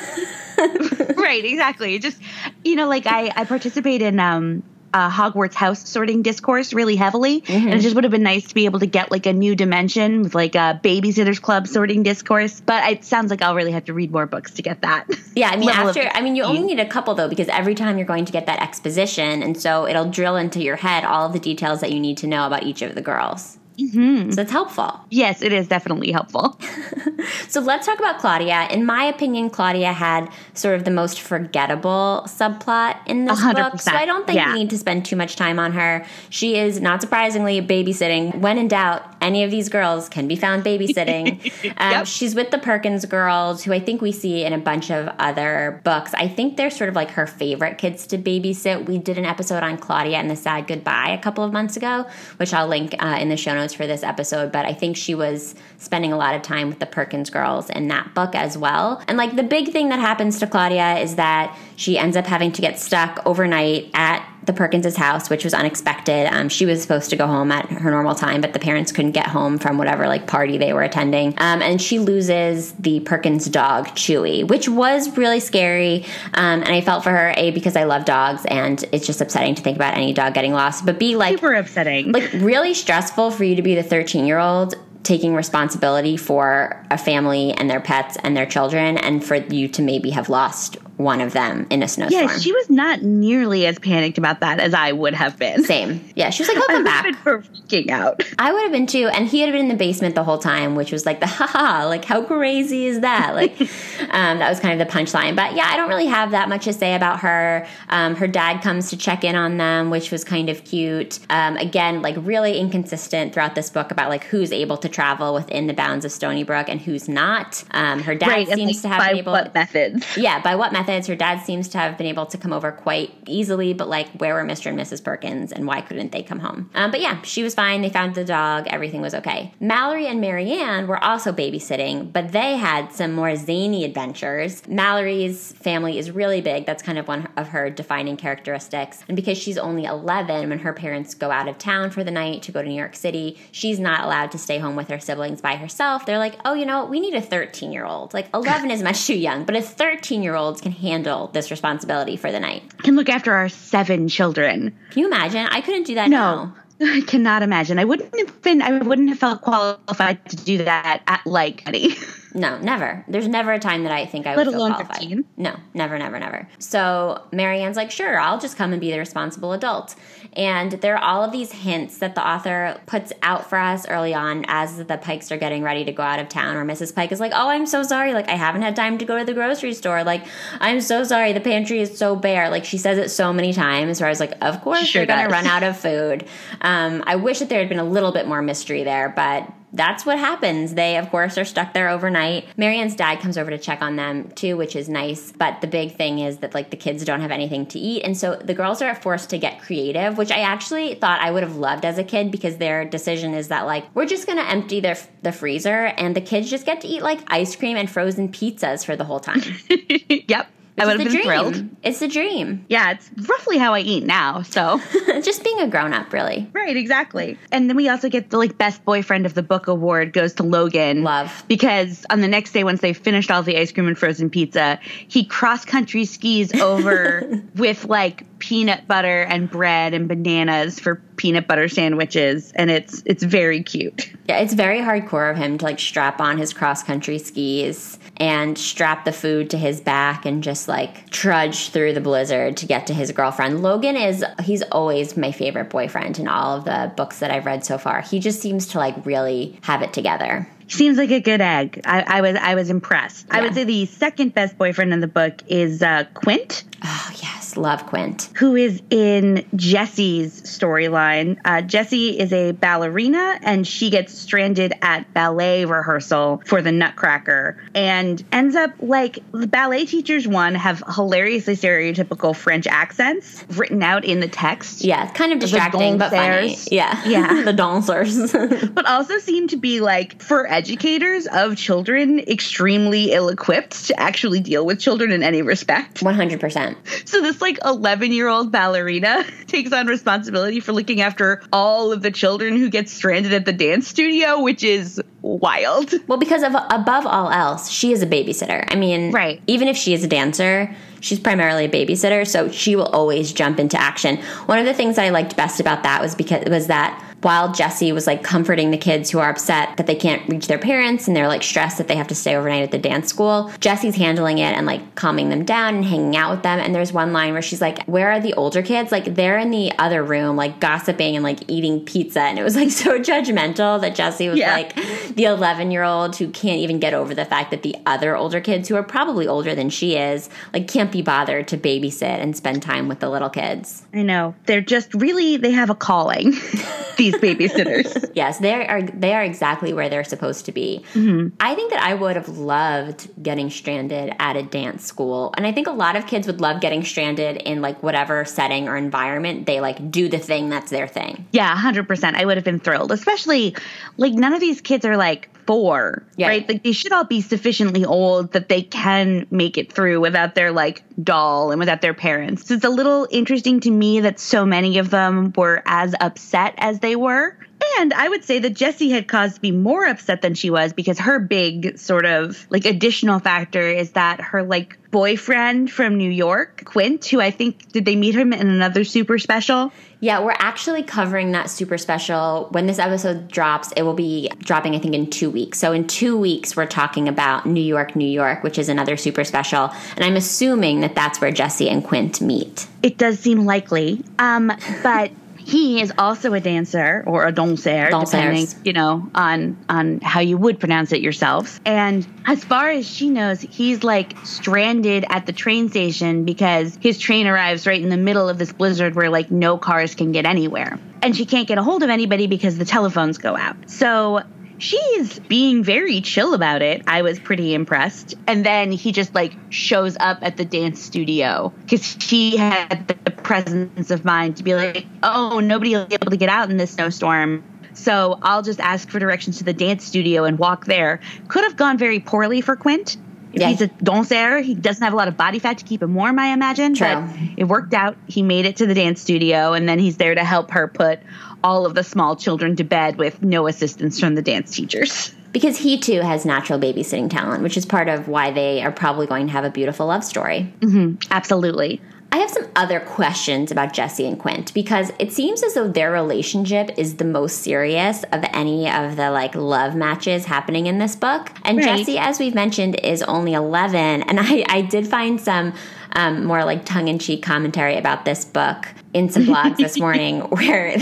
right, exactly. Just you know, like I I participate in um uh, Hogwarts house sorting discourse really heavily, mm-hmm. and it just would have been nice to be able to get like a new dimension with like a babysitters club sorting discourse. But it sounds like I'll really have to read more books to get that. Yeah, I mean, after I mean, you only need a couple though because every time you're going to get that exposition, and so it'll drill into your head all of the details that you need to know about each of the girls. Mm-hmm. So it's helpful. Yes, it is definitely helpful. so let's talk about Claudia. In my opinion, Claudia had sort of the most forgettable subplot in this 100%. book. So I don't think yeah. we need to spend too much time on her. She is, not surprisingly, babysitting. When in doubt, any of these girls can be found babysitting. um, yep. She's with the Perkins girls, who I think we see in a bunch of other books. I think they're sort of like her favorite kids to babysit. We did an episode on Claudia and the Sad Goodbye a couple of months ago, which I'll link uh, in the show notes notes for this episode, but I think she was spending a lot of time with the Perkins girls in that book as well. And like the big thing that happens to Claudia is that she ends up having to get stuck overnight at the Perkins' house, which was unexpected. Um, she was supposed to go home at her normal time, but the parents couldn't get home from whatever like party they were attending. Um, and she loses the Perkins dog, Chewy, which was really scary. Um, and I felt for her, A, because I love dogs and it's just upsetting to think about any dog getting lost, but B, like super upsetting. Like really stressful for you to be the 13 year old taking responsibility for a family and their pets and their children and for you to maybe have lost one of them in a snowstorm. Yeah, she was not nearly as panicked about that as I would have been. Same. Yeah, she was like, "I'll come back." For freaking out. I would have been too, and he had been in the basement the whole time, which was like the haha, like how crazy is that? Like, um, that was kind of the punchline. But yeah, I don't really have that much to say about her. Um, her dad comes to check in on them, which was kind of cute. Um, again, like really inconsistent throughout this book about like who's able to travel within the bounds of Stoneybrook and who's not. Um, her dad right, seems like, to have been able. By what methods? Yeah, by what methods? Methods. Her dad seems to have been able to come over quite easily, but like, where were Mr. and Mrs. Perkins and why couldn't they come home? Um, but yeah, she was fine. They found the dog. Everything was okay. Mallory and Mary Anne were also babysitting, but they had some more zany adventures. Mallory's family is really big. That's kind of one of her defining characteristics. And because she's only 11, when her parents go out of town for the night to go to New York City, she's not allowed to stay home with her siblings by herself. They're like, oh, you know, we need a 13 year old. Like, 11 is much too young, but a 13 year old can handle this responsibility for the night. Can look after our seven children. Can you imagine? I couldn't do that no. now. I cannot imagine. I wouldn't have been. I wouldn't have felt qualified to do that at like Eddie. No, never. There's never a time that I think I would Let feel qualified. 15. No, never, never, never. So Mary Anne's like, sure, I'll just come and be the responsible adult. And there are all of these hints that the author puts out for us early on as the Pikes are getting ready to go out of town. Or Mrs. Pike is like, oh, I'm so sorry. Like, I haven't had time to go to the grocery store. Like, I'm so sorry. The pantry is so bare. Like, she says it so many times where I was like, of course, sure you're going to run out of food. Um, I wish that there had been a little bit more mystery there, but that's what happens. They, of course, are stuck there overnight. Mary Anne's dad comes over to check on them too, which is nice. But the big thing is that like the kids don't have anything to eat, and so the girls are forced to get creative, which I actually thought I would have loved as a kid because their decision is that like we're just gonna empty their the freezer, and the kids just get to eat like ice cream and frozen pizzas for the whole time. yep I would have been dream. thrilled. It's a dream. Yeah, it's roughly how I eat now. So just being a grown up, really. Right, exactly. And then we also get the like best boyfriend of the book award goes to Logan. Love. Because on the next day, once they finished all the ice cream and frozen pizza, he cross country skis over with like peanut butter and bread and bananas for peanut butter sandwiches and it's it's very cute. Yeah, it's very hardcore of him to like strap on his cross country skis and strap the food to his back and just like trudge through the blizzard to get to his girlfriend. Logan is he's always my favorite boyfriend in all of the books that I've read so far. He just seems to like really have it together. Seems like a good egg. I, I was I was impressed. Yeah. I would say the second best boyfriend in the book is uh, Quint. Oh yes, love Quint. Who is in Jessi's storyline? Uh, Jessi is a ballerina, and she gets stranded at ballet rehearsal for the Nutcracker, and ends up like the ballet teachers. One have hilariously stereotypical French accents written out in the text. Yeah, kind of distracting, but funny. Yeah, yeah, the dancers, but also seem to be like for educators of children extremely ill-equipped to actually deal with children in any respect. One hundred percent. So this like 11 year old ballerina takes on responsibility for looking after all of the children who get stranded at the dance studio, which is wild. Well, because of above all else, she is a babysitter. I mean, right. Even if she is a dancer, she's primarily a babysitter, so she will always jump into action. One of the things I liked best about that was because was that while Jessi was like comforting the kids who are upset that they can't reach their parents and they're like stressed that they have to stay overnight at the dance school, Jessi's handling it and like calming them down and hanging out with them. And there's one line where she's like, Where are the older kids? Like they're in the other room, like gossiping and like eating pizza. And it was like so judgmental that Jessi was yeah. like the 11 year old who can't even get over the fact that the other older kids who are probably older than she is, like can't be bothered to babysit and spend time with the little kids. I know. They're just really, they have a calling. these babysitters. yes, they are they are exactly where they're supposed to be. Mm-hmm. I think that I would have loved getting stranded at a dance school, and I think a lot of kids would love getting stranded in like whatever setting or environment they like do the thing that's their thing. Yeah, hundred percent. I would have been thrilled, especially like none of these kids are like four, yeah. right? Like they should all be sufficiently old that they can make it through without their like doll and without their parents. So it's a little interesting to me that so many of them were as upset as they were. And I would say that Jessi had caused to be more upset than she was because her big sort of like additional factor is that her like boyfriend from New York, Quint, who I think did they meet him in another super special? Yeah, we're actually covering that super special. When this episode drops, it will be dropping, I think, in two weeks. So, in two weeks, we're talking about New York, New York, which is another super special. And I'm assuming that that's where Jessi and Quint meet. It does seem likely. Um, but he is also a dancer or a dancer, depending, you know, on on how you would pronounce it yourselves. And as far as she knows, he's like stranded at the train station because his train arrives right in the middle of this blizzard where like no cars can get anywhere. And she can't get a hold of anybody because the telephones go out. So she's being very chill about it. I was pretty impressed. And then he just like shows up at the dance studio because she had the presence of mind to be like, oh, nobody will be able to get out in this snowstorm. So I'll just ask for directions to the dance studio and walk there. Could have gone very poorly for Quint. If yeah. he's a dancer, he doesn't have a lot of body fat to keep him warm, I imagine. True. But it worked out. He made it to the dance studio, and then he's there to help her put all of the small children to bed with no assistance from the dance teachers. Because he too has natural babysitting talent, which is part of why they are probably going to have a beautiful love story. Mm-hmm. Absolutely. I have some other questions about Jessi and Quint because it seems as though their relationship is the most serious of any of the like love matches happening in this book. And right. Jessi, as we've mentioned, is only 11. And I, I did find some um, more like tongue in cheek commentary about this book in some blogs this morning where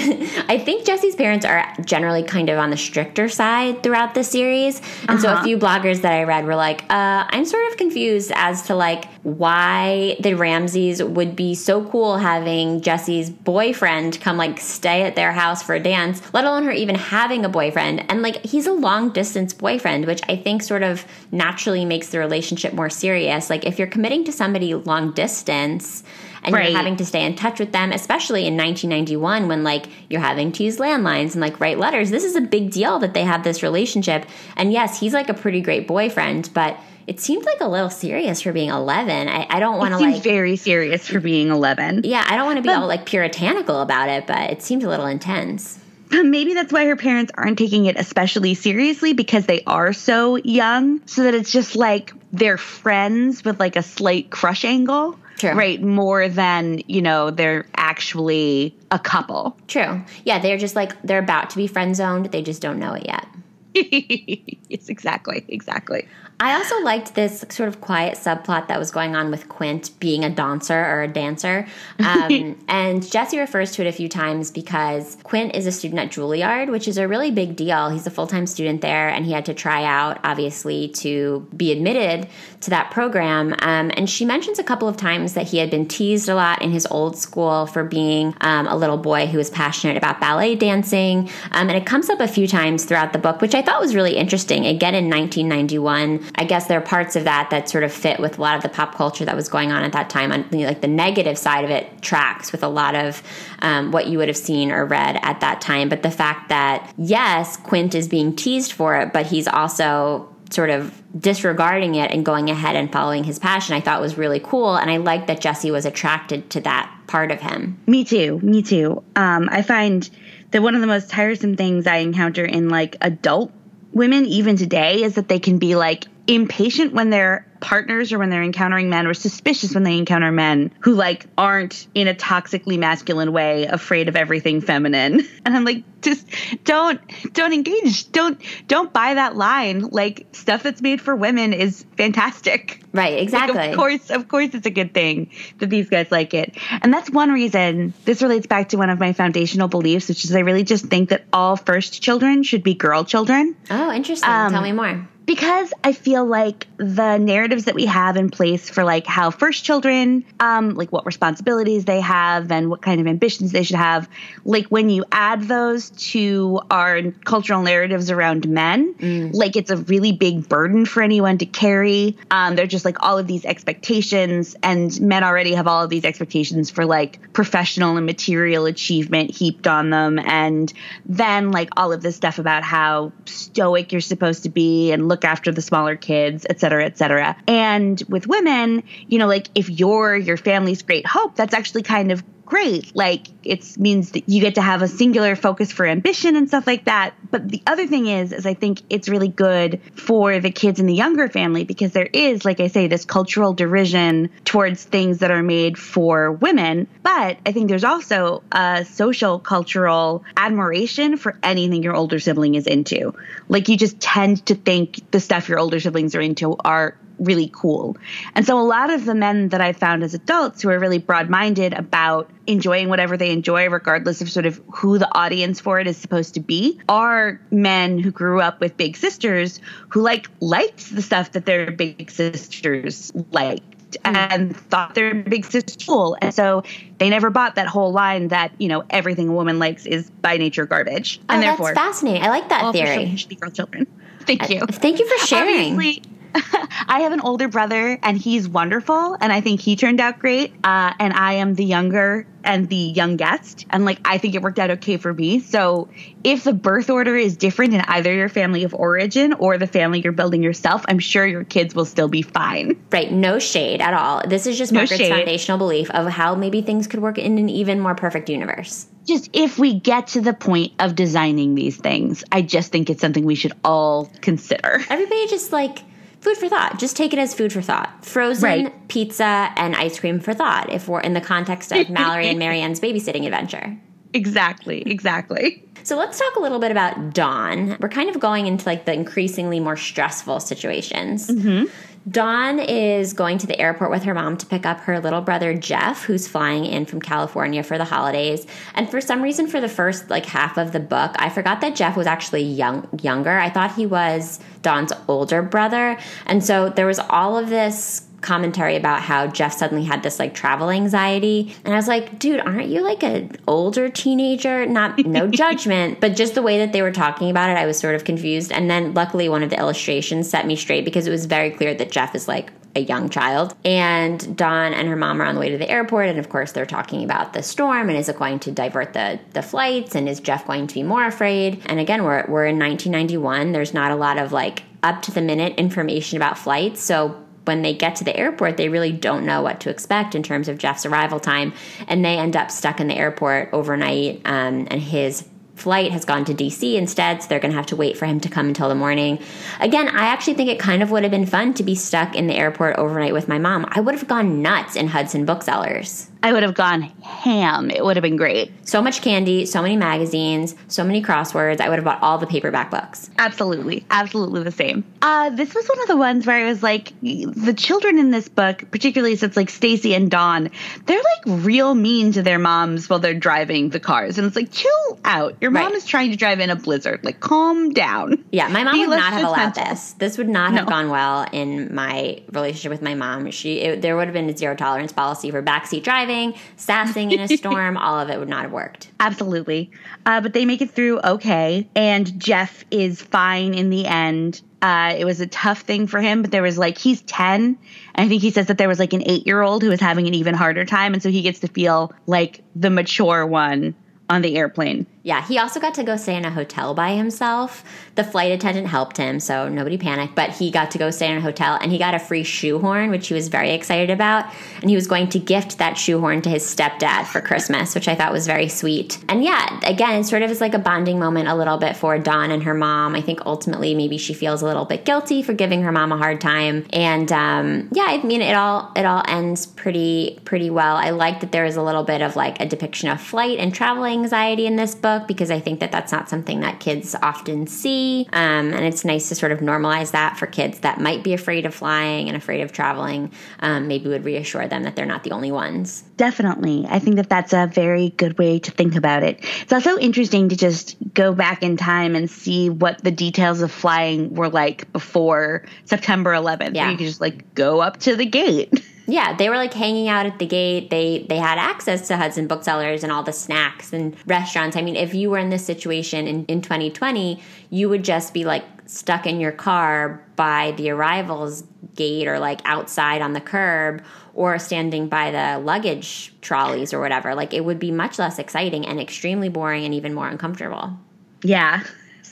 I think Jessi's parents are generally kind of on the stricter side throughout the series. And uh-huh. so a uh-huh. few bloggers that I read were like, uh, I'm sort of confused as to like why the Ramseys would be so cool having Jessi's boyfriend come like stay at their house for a dance, let alone her even having a boyfriend. And like he's a long distance boyfriend, which I think sort of naturally makes the relationship more serious. Like if you're committing to somebody long distance, and right. you're having to stay in touch with them, especially in 1991 when like you're having to use landlines and like write letters. This is a big deal that they have this relationship. And yes, he's like a pretty great boyfriend, but it seemed like a little serious for being 11. I, I don't want to like very serious for being 11. Yeah, I don't want to be but, all like puritanical about it, but it seemed a little intense. Maybe that's why her parents aren't taking it especially seriously because they are so young, so that it's just like they're friends with like a slight crush angle. True. Right, more than, you know, they're actually a couple. True. Yeah, they're just like they're about to be friend zoned, they just don't know it yet. yes, exactly, exactly. I also liked this sort of quiet subplot that was going on with Quint being a dancer or a dancer. Um, and Jessi refers to it a few times because Quint is a student at Juilliard, which is a really big deal. He's a full time student there, and he had to try out, obviously, to be admitted to that program. Um, and she mentions a couple of times that he had been teased a lot in his old school for being um, a little boy who was passionate about ballet dancing. Um, and it comes up a few times throughout the book, which I thought was really interesting. Again, in 1991, I guess there are parts of that that sort of fit with a lot of the pop culture that was going on at that time. Like the negative side of it tracks with a lot of um, what you would have seen or read at that time. But the fact that yes, Quint is being teased for it, but he's also sort of disregarding it and going ahead and following his passion, I thought was really cool. And I like that Jessi was attracted to that part of him. Me too. Me too. Um, I find that one of the most tiresome things I encounter in like adult women, even today, is that they can be like impatient when their partners or when they're encountering men or suspicious when they encounter men who like aren't in a toxically masculine way afraid of everything feminine. And i'm like just don't don't engage. Don't don't buy that line. Like stuff that's made for women is fantastic. Right exactly like, of course of course it's a good thing that these guys like it. And that's one reason this relates back to one of my foundational beliefs which is i really just think that all first children should be girl children. Oh interesting. Um, tell me more because I feel like the narratives that we have in place for like how first children, um, like what responsibilities they have and what kind of ambitions they should have, like when you add those to our cultural narratives around men, mm. like it's a really big burden for anyone to carry. Um, they're just like all of these expectations, and men already have all of these expectations for like professional and material achievement heaped on them, and then like all of this stuff about how stoic you're supposed to be and look look after the smaller kids, et cetera, et cetera. And with women, you know, like if you're your family's great hope, that's actually kind of great. Like it means that you get to have a singular focus for ambition and stuff like that. But the other thing is, is I think it's really good for the kids in the younger family because there is, like I say, this cultural derision towards things that are made for women. But I think there's also a social cultural admiration for anything your older sibling is into. Like you just tend to think the stuff your older siblings are into are really cool. And so a lot of the men that I found as adults who are really broad minded about enjoying whatever they enjoy, regardless of sort of who the audience for it is supposed to be, are men who grew up with big sisters who like liked the stuff that their big sisters liked and thought their big sister cool. And so they never bought that whole line that, you know, everything a woman likes is by nature garbage. Oh, and therefore, that's fascinating. I like that theory. Should be girl children. Thank you. Uh, thank you for sharing. Obviously, I have an older brother, and he's wonderful, and I think he turned out great. Uh, and I am the younger and the young guest, and like I think it worked out okay for me. So if the birth order is different in either your family of origin or the family you're building yourself, I'm sure your kids will still be fine. Right, no shade at all. This is just no Margaret's shade. foundational belief of how maybe things could work in an even more perfect universe just if we get to the point of designing these things, I just think it's something we should all consider. Everybody just like food for thought. Just take it as food for thought. Frozen right. pizza and ice cream for thought if we're in the context of Mallory and Mary Anne's babysitting adventure. Exactly, exactly. So let's talk a little bit about Dawn. We're kind of going into like the increasingly more stressful situations. Mm-hmm. Dawn is going to the airport with her mom to pick up her little brother Jeff, who's flying in from California for the holidays. And for some reason, for the first like half of the book, I forgot that Jeff was actually young younger. I thought he was Dawn's older brother, and so there was all of this commentary about how Jeff suddenly had this like travel anxiety. And I was like, dude, aren't you like an older teenager? Not no judgment, but just the way that they were talking about it, I was sort of confused. And then luckily one of the illustrations set me straight because it was very clear that Jeff is like a young child. And Dawn and her mom are on the way to the airport, and of course they're talking about the storm and is it going to divert the the flights and is Jeff going to be more afraid? And again, we're we're in 1991. There's not a lot of like up to the minute information about flights, so when they get to the airport, they really don't know what to expect in terms of Jeff's arrival time, and they end up stuck in the airport overnight. Um, and his flight has gone to DC instead, so they're going to have to wait for him to come until the morning. Again, I actually think it kind of would have been fun to be stuck in the airport overnight with my mom. I would have gone nuts in Hudson Booksellers. I would have gone ham. It would have been great. So much candy, so many magazines, so many crosswords. I would have bought all the paperback books. Absolutely. Absolutely the same. Uh, this was one of the ones where I was like, the children in this book, particularly since like Stacey and Dawn, they're like real mean to their moms while they're driving the cars. And it's like, chill out. Your mom right. is trying to drive in a blizzard. Like, calm down. Yeah, my mom Be would not have allowed this. This would not have no. gone well in my relationship with my mom. She it, There would have been a zero tolerance policy for backseat driving driving, sassing in a storm, all of it would not have worked. Absolutely. Uh, but they make it through okay. And Jeff is fine in the end. Uh, it was a tough thing for him, but there was like, he's 10. And I think he says that there was like an eight year old who was having an even harder time. And so he gets to feel like the mature one on the airplane. Yeah, he also got to go stay in a hotel by himself. The flight attendant helped him, so nobody panicked, but he got to go stay in a hotel and he got a free shoehorn, which he was very excited about. And he was going to gift that shoehorn to his stepdad for Christmas, which I thought was very sweet. And yeah, again, sort of is like a bonding moment a little bit for Dawn and her mom. I think ultimately maybe she feels a little bit guilty for giving her mom a hard time. And um, yeah, I mean it all it all ends pretty pretty well. I like that there is a little bit of like a depiction of flight and travel anxiety in this book because I think that that's not something that kids often see. Um, and it's nice to sort of normalize that for kids that might be afraid of flying and afraid of traveling. Um, maybe would reassure them that they're not the only ones. Definitely. I think that that's a very good way to think about it. It's also interesting to just go back in time and see what the details of flying were like before September 11th. Yeah. You could just like go up to the gate. Yeah, they were like hanging out at the gate. They they had access to Hudson booksellers and all the snacks and restaurants. I mean, if you were in this situation in, in 2020, you would just be like stuck in your car by the arrivals gate or like outside on the curb or standing by the luggage trolleys or whatever. Like it would be much less exciting and extremely boring and even more uncomfortable. Yeah.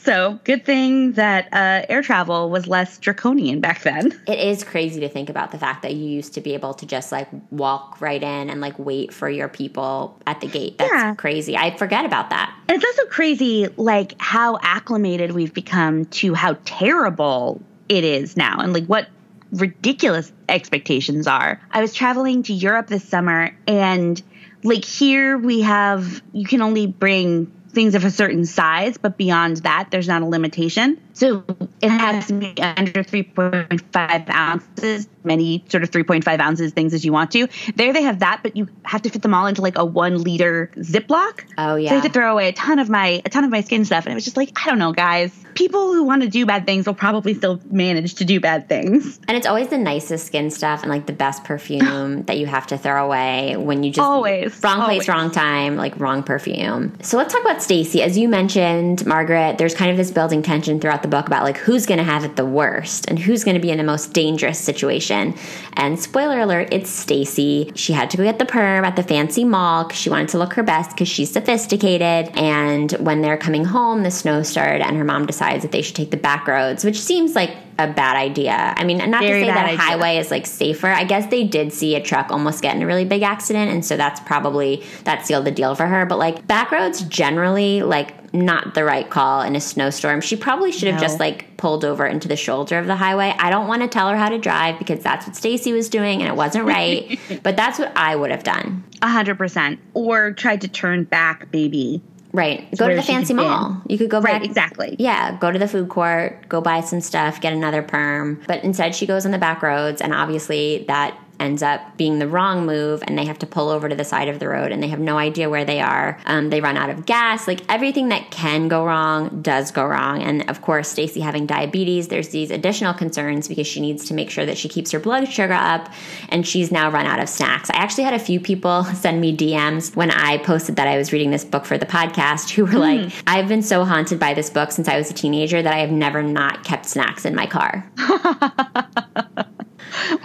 So, good thing that uh, air travel was less draconian back then. It is crazy to think about the fact that you used to be able to just like walk right in and like wait for your people at the gate. That's yeah. crazy. I forget about that. And it's also crazy, like, how acclimated we've become to how terrible it is now and like what ridiculous expectations are. I was traveling to Europe this summer and like here we have you can only bring things of a certain size, but beyond that, there's not a limitation. So it has to be under 3.5 ounces, many sort of 3.5 ounces things as you want to. There they have that, but you have to fit them all into like a one liter Ziploc. Oh yeah. So I had to throw away a ton of my a ton of my skin stuff, and it was just like I don't know, guys. People who want to do bad things will probably still manage to do bad things. And it's always the nicest skin stuff and like the best perfume that you have to throw away when you just always wrong always. place, wrong time, like wrong perfume. So let's talk about Stacey. As you mentioned, Margaret, there's kind of this building tension throughout the the book about like who's going to have it the worst and who's going to be in the most dangerous situation. And spoiler alert, it's Stacey. She had to go get the perm at the fancy mall because she wanted to look her best because she's sophisticated. And when they're coming home, the snow started, and her mom decides that they should take the back roads, which seems like a bad idea. I mean, not Very to say that idea. highway is like safer. I guess they did see a truck almost get in a really big accident, and so that's probably that sealed the deal for her. But like back roads generally, like not the right call in a snowstorm. She probably should have no. just like pulled over into the shoulder of the highway. I don't want to tell her how to drive because that's what Stacey was doing and it wasn't right. but that's what I would have done. A hundred percent. Or tried to turn back, baby. Right. Go to the fancy mall. You could go back. Right, exactly. Yeah. Go to the food court, go buy some stuff, get another perm. But instead, she goes on the back roads, and obviously that ends up being the wrong move and they have to pull over to the side of the road and they have no idea where they are. Um, they run out of gas. Like everything that can go wrong does go wrong. And of course, Stacey having diabetes, there's these additional concerns because she needs to make sure that she keeps her blood sugar up and she's now run out of snacks. I actually had a few people send me DMs when I posted that I was reading this book for the podcast who were mm. like, I've been so haunted by this book since I was a teenager that I have never not kept snacks in my car.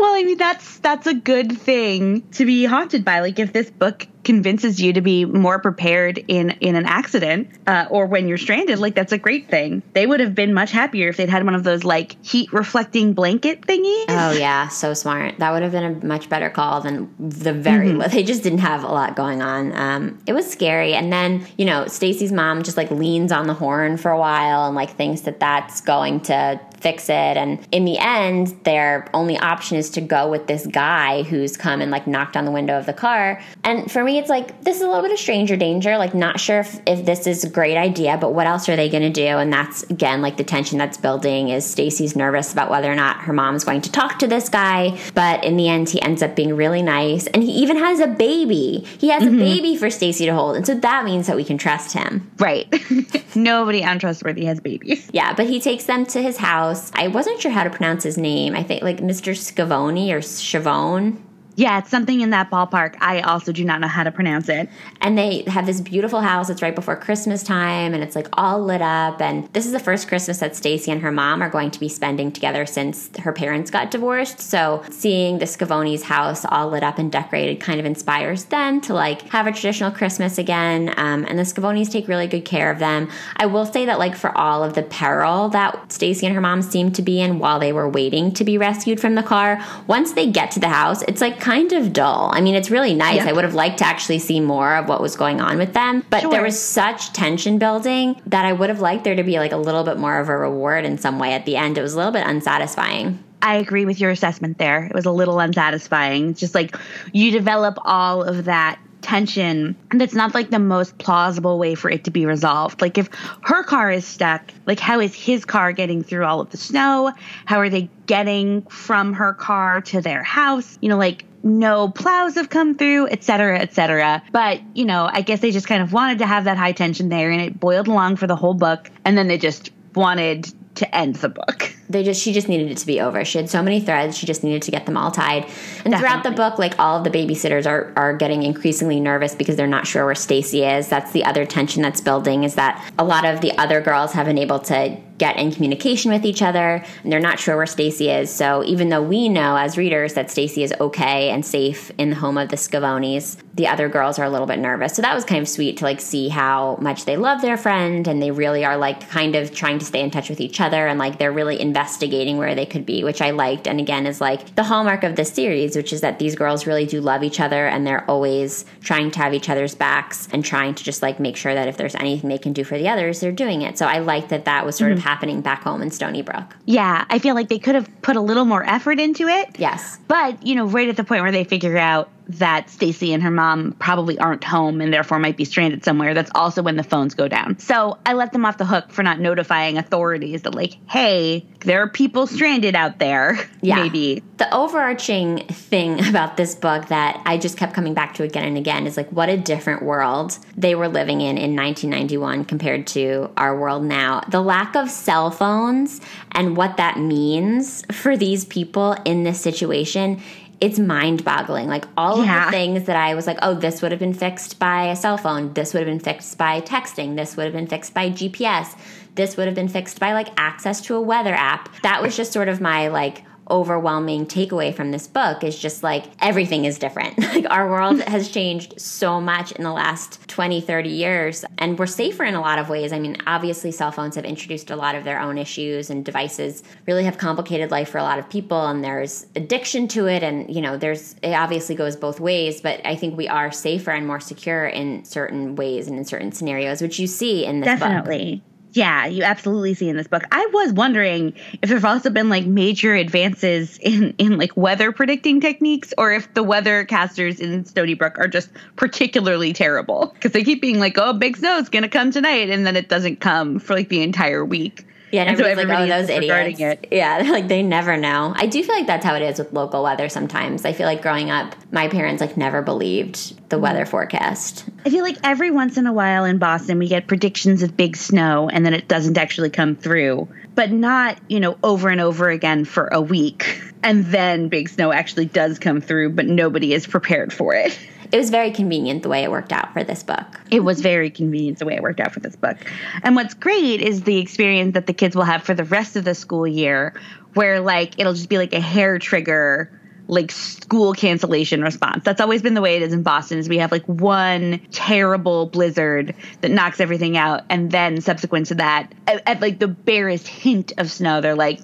well, I mean that's that's a good thing to be haunted by. Like if this book convinces you to be more prepared in in an accident uh, or when you're stranded like that's a great thing they would have been much happier if they'd had one of those like heat reflecting blanket thingies oh yeah so smart that would have been a much better call than the very mm-hmm. they just didn't have a lot going on um, it was scary and then you know stacey's mom just like leans on the horn for a while and like thinks that that's going to fix it. And in the end, their only option is to go with this guy who's come and like knocked on the window of the car. And for me, it's like, this is a little bit of stranger danger. Like, not sure if, if this is a great idea, but what else are they going to do? And that's again, like the tension that's building is Stacey's nervous about whether or not her mom's going to talk to this guy. But in the end, he ends up being really nice. And he even has a baby. He has mm-hmm. a baby for Stacey to hold. And so that means that we can trust him. Right. Nobody untrustworthy has babies. Yeah, but he takes them to his house house. I wasn't sure how to pronounce his name. I think like Mr. Scavone or Chavone. Yeah, it's something in that ballpark. I also do not know how to pronounce it. And they have this beautiful house. It's right before Christmas time and it's like all lit up. And this is the first Christmas that Stacey and her mom are going to be spending together since her parents got divorced. So seeing the Scavone's house all lit up and decorated kind of inspires them to like have a traditional Christmas again. Um, and the Scavone's take really good care of them. I will say that like for all of the peril that Stacey and her mom seemed to be in while they were waiting to be rescued from the car, once they get to the house, it's like kind of dull. I mean, it's really nice. Yep. I would have liked to actually see more of what was going on with them, but sure. there was such tension building that I would have liked there to be like a little bit more of a reward in some way at the end. It was a little bit unsatisfying. I agree with your assessment there. It was a little unsatisfying. It's just like you develop all of that tension and that's not like the most plausible way for it to be resolved. Like if her car is stuck, like how is his car getting through all of the snow? How are they getting from her car to their house? You know, like no plows have come through, et cetera, et cetera. But, you know, I guess they just kind of wanted to have that high tension there and it boiled along for the whole book. And then they just wanted to end the book. They just she just needed it to be over. She had so many threads, she just needed to get them all tied. And Definitely. throughout the book, like all of the babysitters are are getting increasingly nervous because they're not sure where Stacey is. That's the other tension that's building is that a lot of the other girls have been able to get in communication with each other and they're not sure where Stacey is. So even though we know as readers that Stacey is okay and safe in the home of the Scavonis, the other girls are a little bit nervous. So that was kind of sweet to like see how much they love their friend and they really are like kind of trying to stay in touch with each other and like they're really investigating where they could be, which I liked and again is like the hallmark of this series, which is that these girls really do love each other and they're always trying to have each other's backs and trying to just like make sure that if there's anything they can do for the others, they're doing it. So I liked that that was sort mm-hmm. of happening back home in Stoneybrook. Yeah, I feel like they could have put a little more effort into it. Yes. But, you know, right at the point where they figure out that Stacey and her mom probably aren't home and therefore might be stranded somewhere. That's also when the phones go down. So I let them off the hook for not notifying authorities that, like, hey, there are people stranded out there. Yeah. Maybe. The overarching thing about this book that I just kept coming back to again and again is like, what a different world they were living in in 1991 compared to our world now. The lack of cell phones and what that means for these people in this situation it's mind boggling. Like all yeah. of the things that I was like, oh, this would have been fixed by a cell phone. This would have been fixed by texting. This would have been fixed by GPS. This would have been fixed by like access to a weather app. That was just sort of my like overwhelming takeaway from this book is just like everything is different. like our world has changed so much in the last 20, 30 years, and we're safer in a lot of ways. I mean, obviously, cell phones have introduced a lot of their own issues, and devices really have complicated life for a lot of people, and there's addiction to it, and you know, there's it obviously goes both ways, but I think we are safer and more secure in certain ways and in certain scenarios, which you see in this Definitely. book. Yeah, you absolutely see in this book. I was wondering if there've also been like major advances in in like weather predicting techniques, or if the weather casters in Stoneybrook are just particularly terrible because they keep being like, "Oh, big snow is going to come tonight," and then it doesn't come for like the entire week. Yeah, and, and so everybody's like, oh, those idiots. It. Yeah, like they never know. I do feel like that's how it is with local weather sometimes. I feel like growing up, my parents like never believed the mm-hmm. weather forecast. I feel like every once in a while in Boston, we get predictions of big snow and then it doesn't actually come through, but not, you know, over and over again for a week. And then big snow actually does come through, but nobody is prepared for it. it was very convenient the way it worked out for this book. It was very convenient the way it worked out for this book. And what's great is the experience that the kids will have for the rest of the school year, where like it'll just be like a hair trigger like school cancellation response. That's always been the way it is in Boston is we have like one terrible blizzard that knocks everything out and then subsequent to that at, at like the barest hint of snow they're like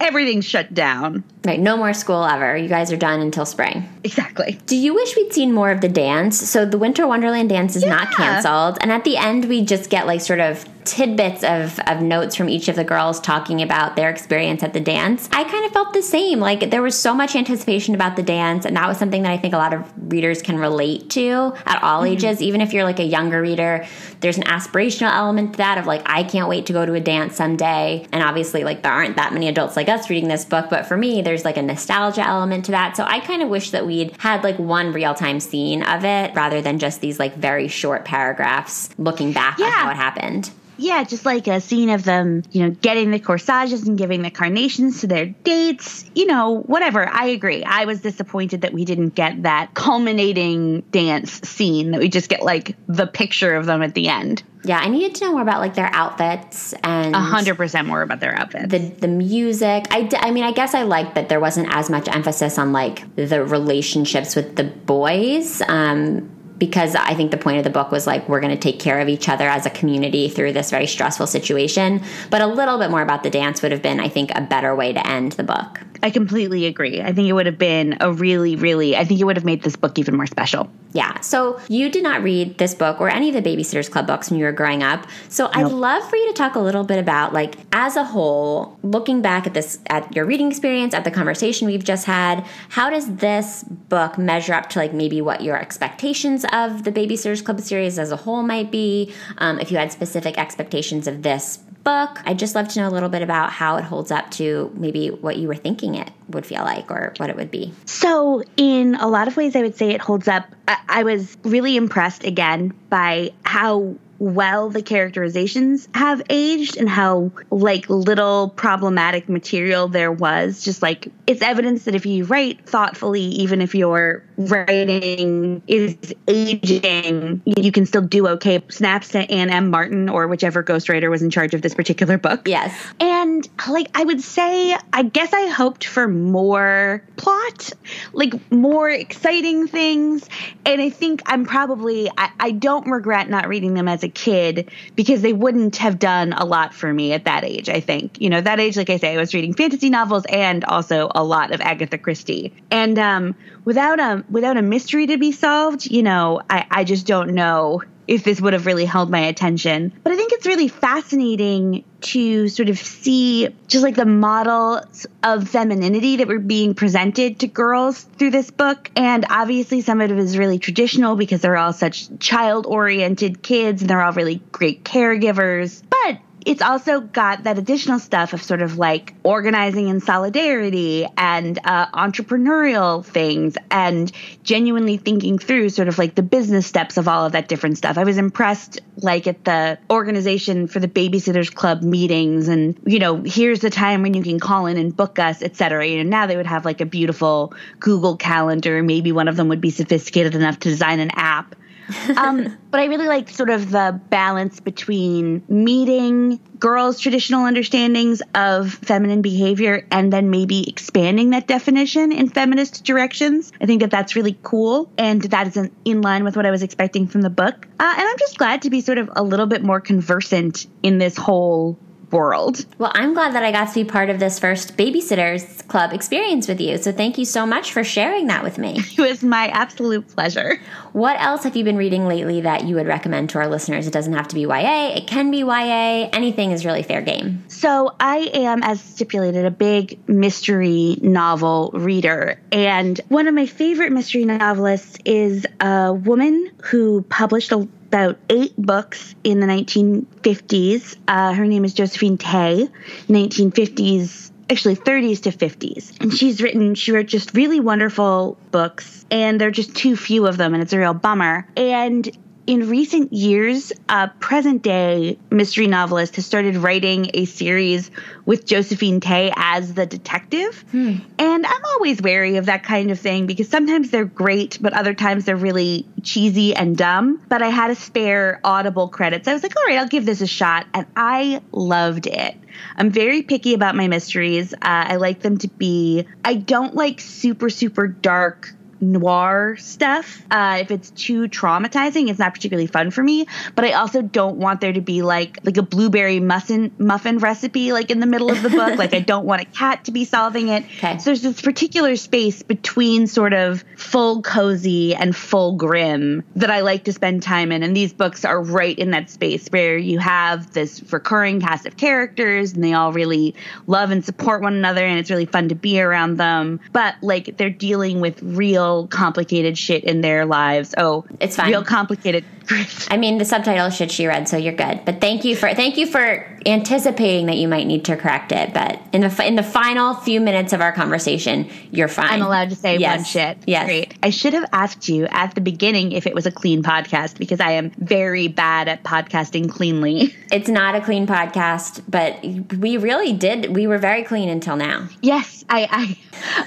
everything's shut down. Right, no more school ever. You guys are done until spring. Exactly. Do you wish we'd seen more of the dance? So the Winter Wonderland dance is yeah. not canceled and at the end we just get like sort of tidbits of, of notes from each of the girls talking about their experience at the dance. I kind of felt the same. Like there was so much anticipation about the dance, and that was something that I think a lot of readers can relate to at all mm-hmm. ages. Even if you're like a younger reader, there's an aspirational element to that of like, I can't wait to go to a dance someday. And obviously, like, there aren't that many adults like us reading this book, but for me, there's like a nostalgia element to that. So I kind of wish that we'd had like one real time scene of it rather than just these like very short paragraphs looking back yeah. on how it happened. Yeah, just like a scene of them, you know, getting the corsages and giving the carnations to their dates, you know, whatever. I agree. I was disappointed that we didn't get that culminating dance scene, that we just get like the picture of them at the end. Yeah, I needed to know more about like their outfits and a hundred percent more about their outfits. The the music. I, I mean, I guess I liked that there wasn't as much emphasis on like the relationships with the boys. Um, because I think the point of the book was like, we're going to take care of each other as a community through this very stressful situation. But a little bit more about the dance would have been, I think, a better way to end the book. I completely agree. I think it would have been a really, really, I think it would have made this book even more special. Yeah. So you did not read this book or any of the Babysitters Club books when you were growing up. So nope. I'd love for you to talk a little bit about, like, as a whole, looking back at this, at your reading experience, at the conversation we've just had, how does this book measure up to, like, maybe what your expectations of the Babysitters Club series as a whole might be? Um, if you had specific expectations of this book. I'd just love to know a little bit about how it holds up to maybe what you were thinking it would feel like or what it would be. So, in a lot of ways, I would say it holds up. I, I was really impressed again by how well the characterizations have aged and how like little problematic material there was. Just like it's evidence that if you write thoughtfully even if your writing is aging you can still do okay. Snaps to anne m. Martin or whichever ghostwriter was in charge of this particular book. Yes. And like i would say i guess i hoped for more plot like more exciting things. And i think i'm probably i, I don't regret not reading them as a kid because they wouldn't have done a lot for me at that age, I think. You know, that age, like I say, I was reading fantasy novels and also a lot of Agatha Christie. And um, without a without a mystery to be solved, you know, I, I just don't know if this would have really held my attention. But I think it's really fascinating to sort of see just like the models of femininity that were being presented to girls through this book. And obviously, some of it is really traditional because they're all such child oriented kids and they're all really great caregivers. But it's also got that additional stuff of sort of like organizing and solidarity and uh, entrepreneurial things and genuinely thinking through sort of like the business steps of all of that different stuff. I was impressed, like at the organization for the Babysitters Club meetings, and you know, here's the time when you can call in and book us, etc. You know, now they would have like a beautiful Google Calendar. Maybe one of them would be sophisticated enough to design an app um, but I really like sort of the balance between meeting girls' traditional understandings of feminine behavior and then maybe expanding that definition in feminist directions. I think that that's really cool, and that is in line with what I was expecting from the book. Uh, and I'm just glad to be sort of a little bit more conversant in this whole world. Well, I'm glad that I got to be part of this first Babysitters Club experience with you. So thank you so much for sharing that with me. It was my absolute pleasure. What else have you been reading lately that you would recommend to our listeners? It doesn't have to be YA, it can be YA. Anything is really fair game. So I am, as stipulated, a big mystery novel reader. And one of my favorite mystery novelists is a woman who published a about eight books in the 1950s. Uh, her name is Josephine Tey, 1950s actually 30s to 50s. And she's written, she wrote just really wonderful books, and there are just too few of them, and it's a real bummer. And in recent years, a present day mystery novelist has started writing a series with Josephine Tey as the detective. Hmm. And I'm always wary of that kind of thing because sometimes they're great, but other times they're really cheesy and dumb. But I had a spare Audible credits. I was like, all right, I'll give this a shot. And I loved it. I'm very picky about my mysteries. Uh, I like them to be, I don't like super, super dark noir stuff. Uh, if it's too traumatizing, it's not particularly fun for me. But I also don't want there to be like like a blueberry muffin muffin recipe like in the middle of the book. like I don't want a cat to be solving it. Okay. So there's this particular space between sort of full cozy and full grim that I like to spend time in. And these books are right in that space where you have this recurring cast of characters and they all really love and support one another and it's really fun to be around them. But like they're dealing with real real complicated shit in their lives. Oh, it's fine. Real complicated. I mean, the subtitle should she read, so you're good. But thank you for thank you for anticipating that you might need to correct it. But in the in the final few minutes of our conversation, you're fine. I'm allowed to say yes. one shit. Yes. Great. I should have asked you at the beginning if it was a clean podcast because I am very bad at podcasting cleanly. It's not a clean podcast, but we really did. We were very clean until now. Yes, I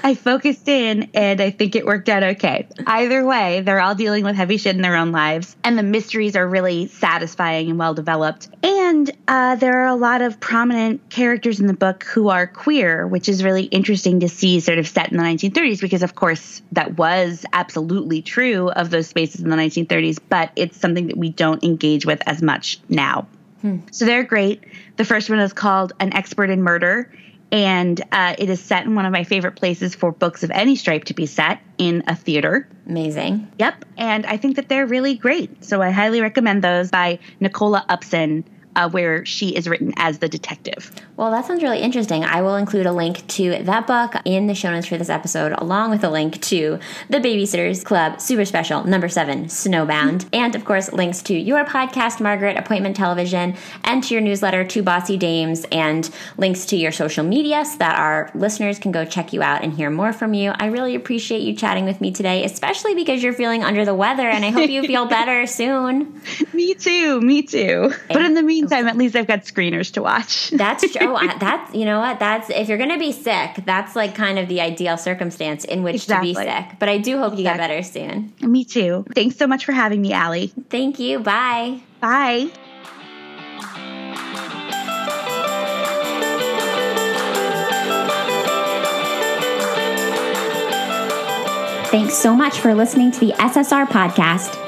I, I focused in, and I think it worked out okay. Either way, they're all dealing with heavy shit in their own lives, and the mysteries are really satisfying and well developed. And uh, there are a lot of prominent characters in the book who are queer, which is really interesting to see sort of set in the 1930s because, of course, that was absolutely true of those spaces in the 1930s, but it's something that we don't engage with as much now. Hmm. So they're great. The first one is called An Expert in Murder and uh, it is set in one of my favorite places for books of any stripe to be set in a theater. Amazing. Yep. And I think that they're really great. So I highly recommend those by Nicola Upson uh, where she is written as the detective. Well, that sounds really interesting. I will include a link to that book in the show notes for this episode, along with a link to the Babysitters Club Super Special number seven, Snowbound, and of course, links to your podcast, Margaret, Appointment Television, and to your newsletter, Two Bossy Dames, and links to your social media so that our listeners can go check you out and hear more from you. I really appreciate you chatting with me today, especially because you're feeling under the weather, and I hope you feel better soon. me too, me too. But in the meantime, meantime, at least I've got screeners to watch. that's true. Oh, that's you know what? That's if you're going to be sick, that's like kind of the ideal circumstance in which exactly. to be sick. But I do hope you get better soon. Me too. Thanks so much for having me, Alli. Thank you. Bye. Bye. Thanks so much for listening to the SSR podcast.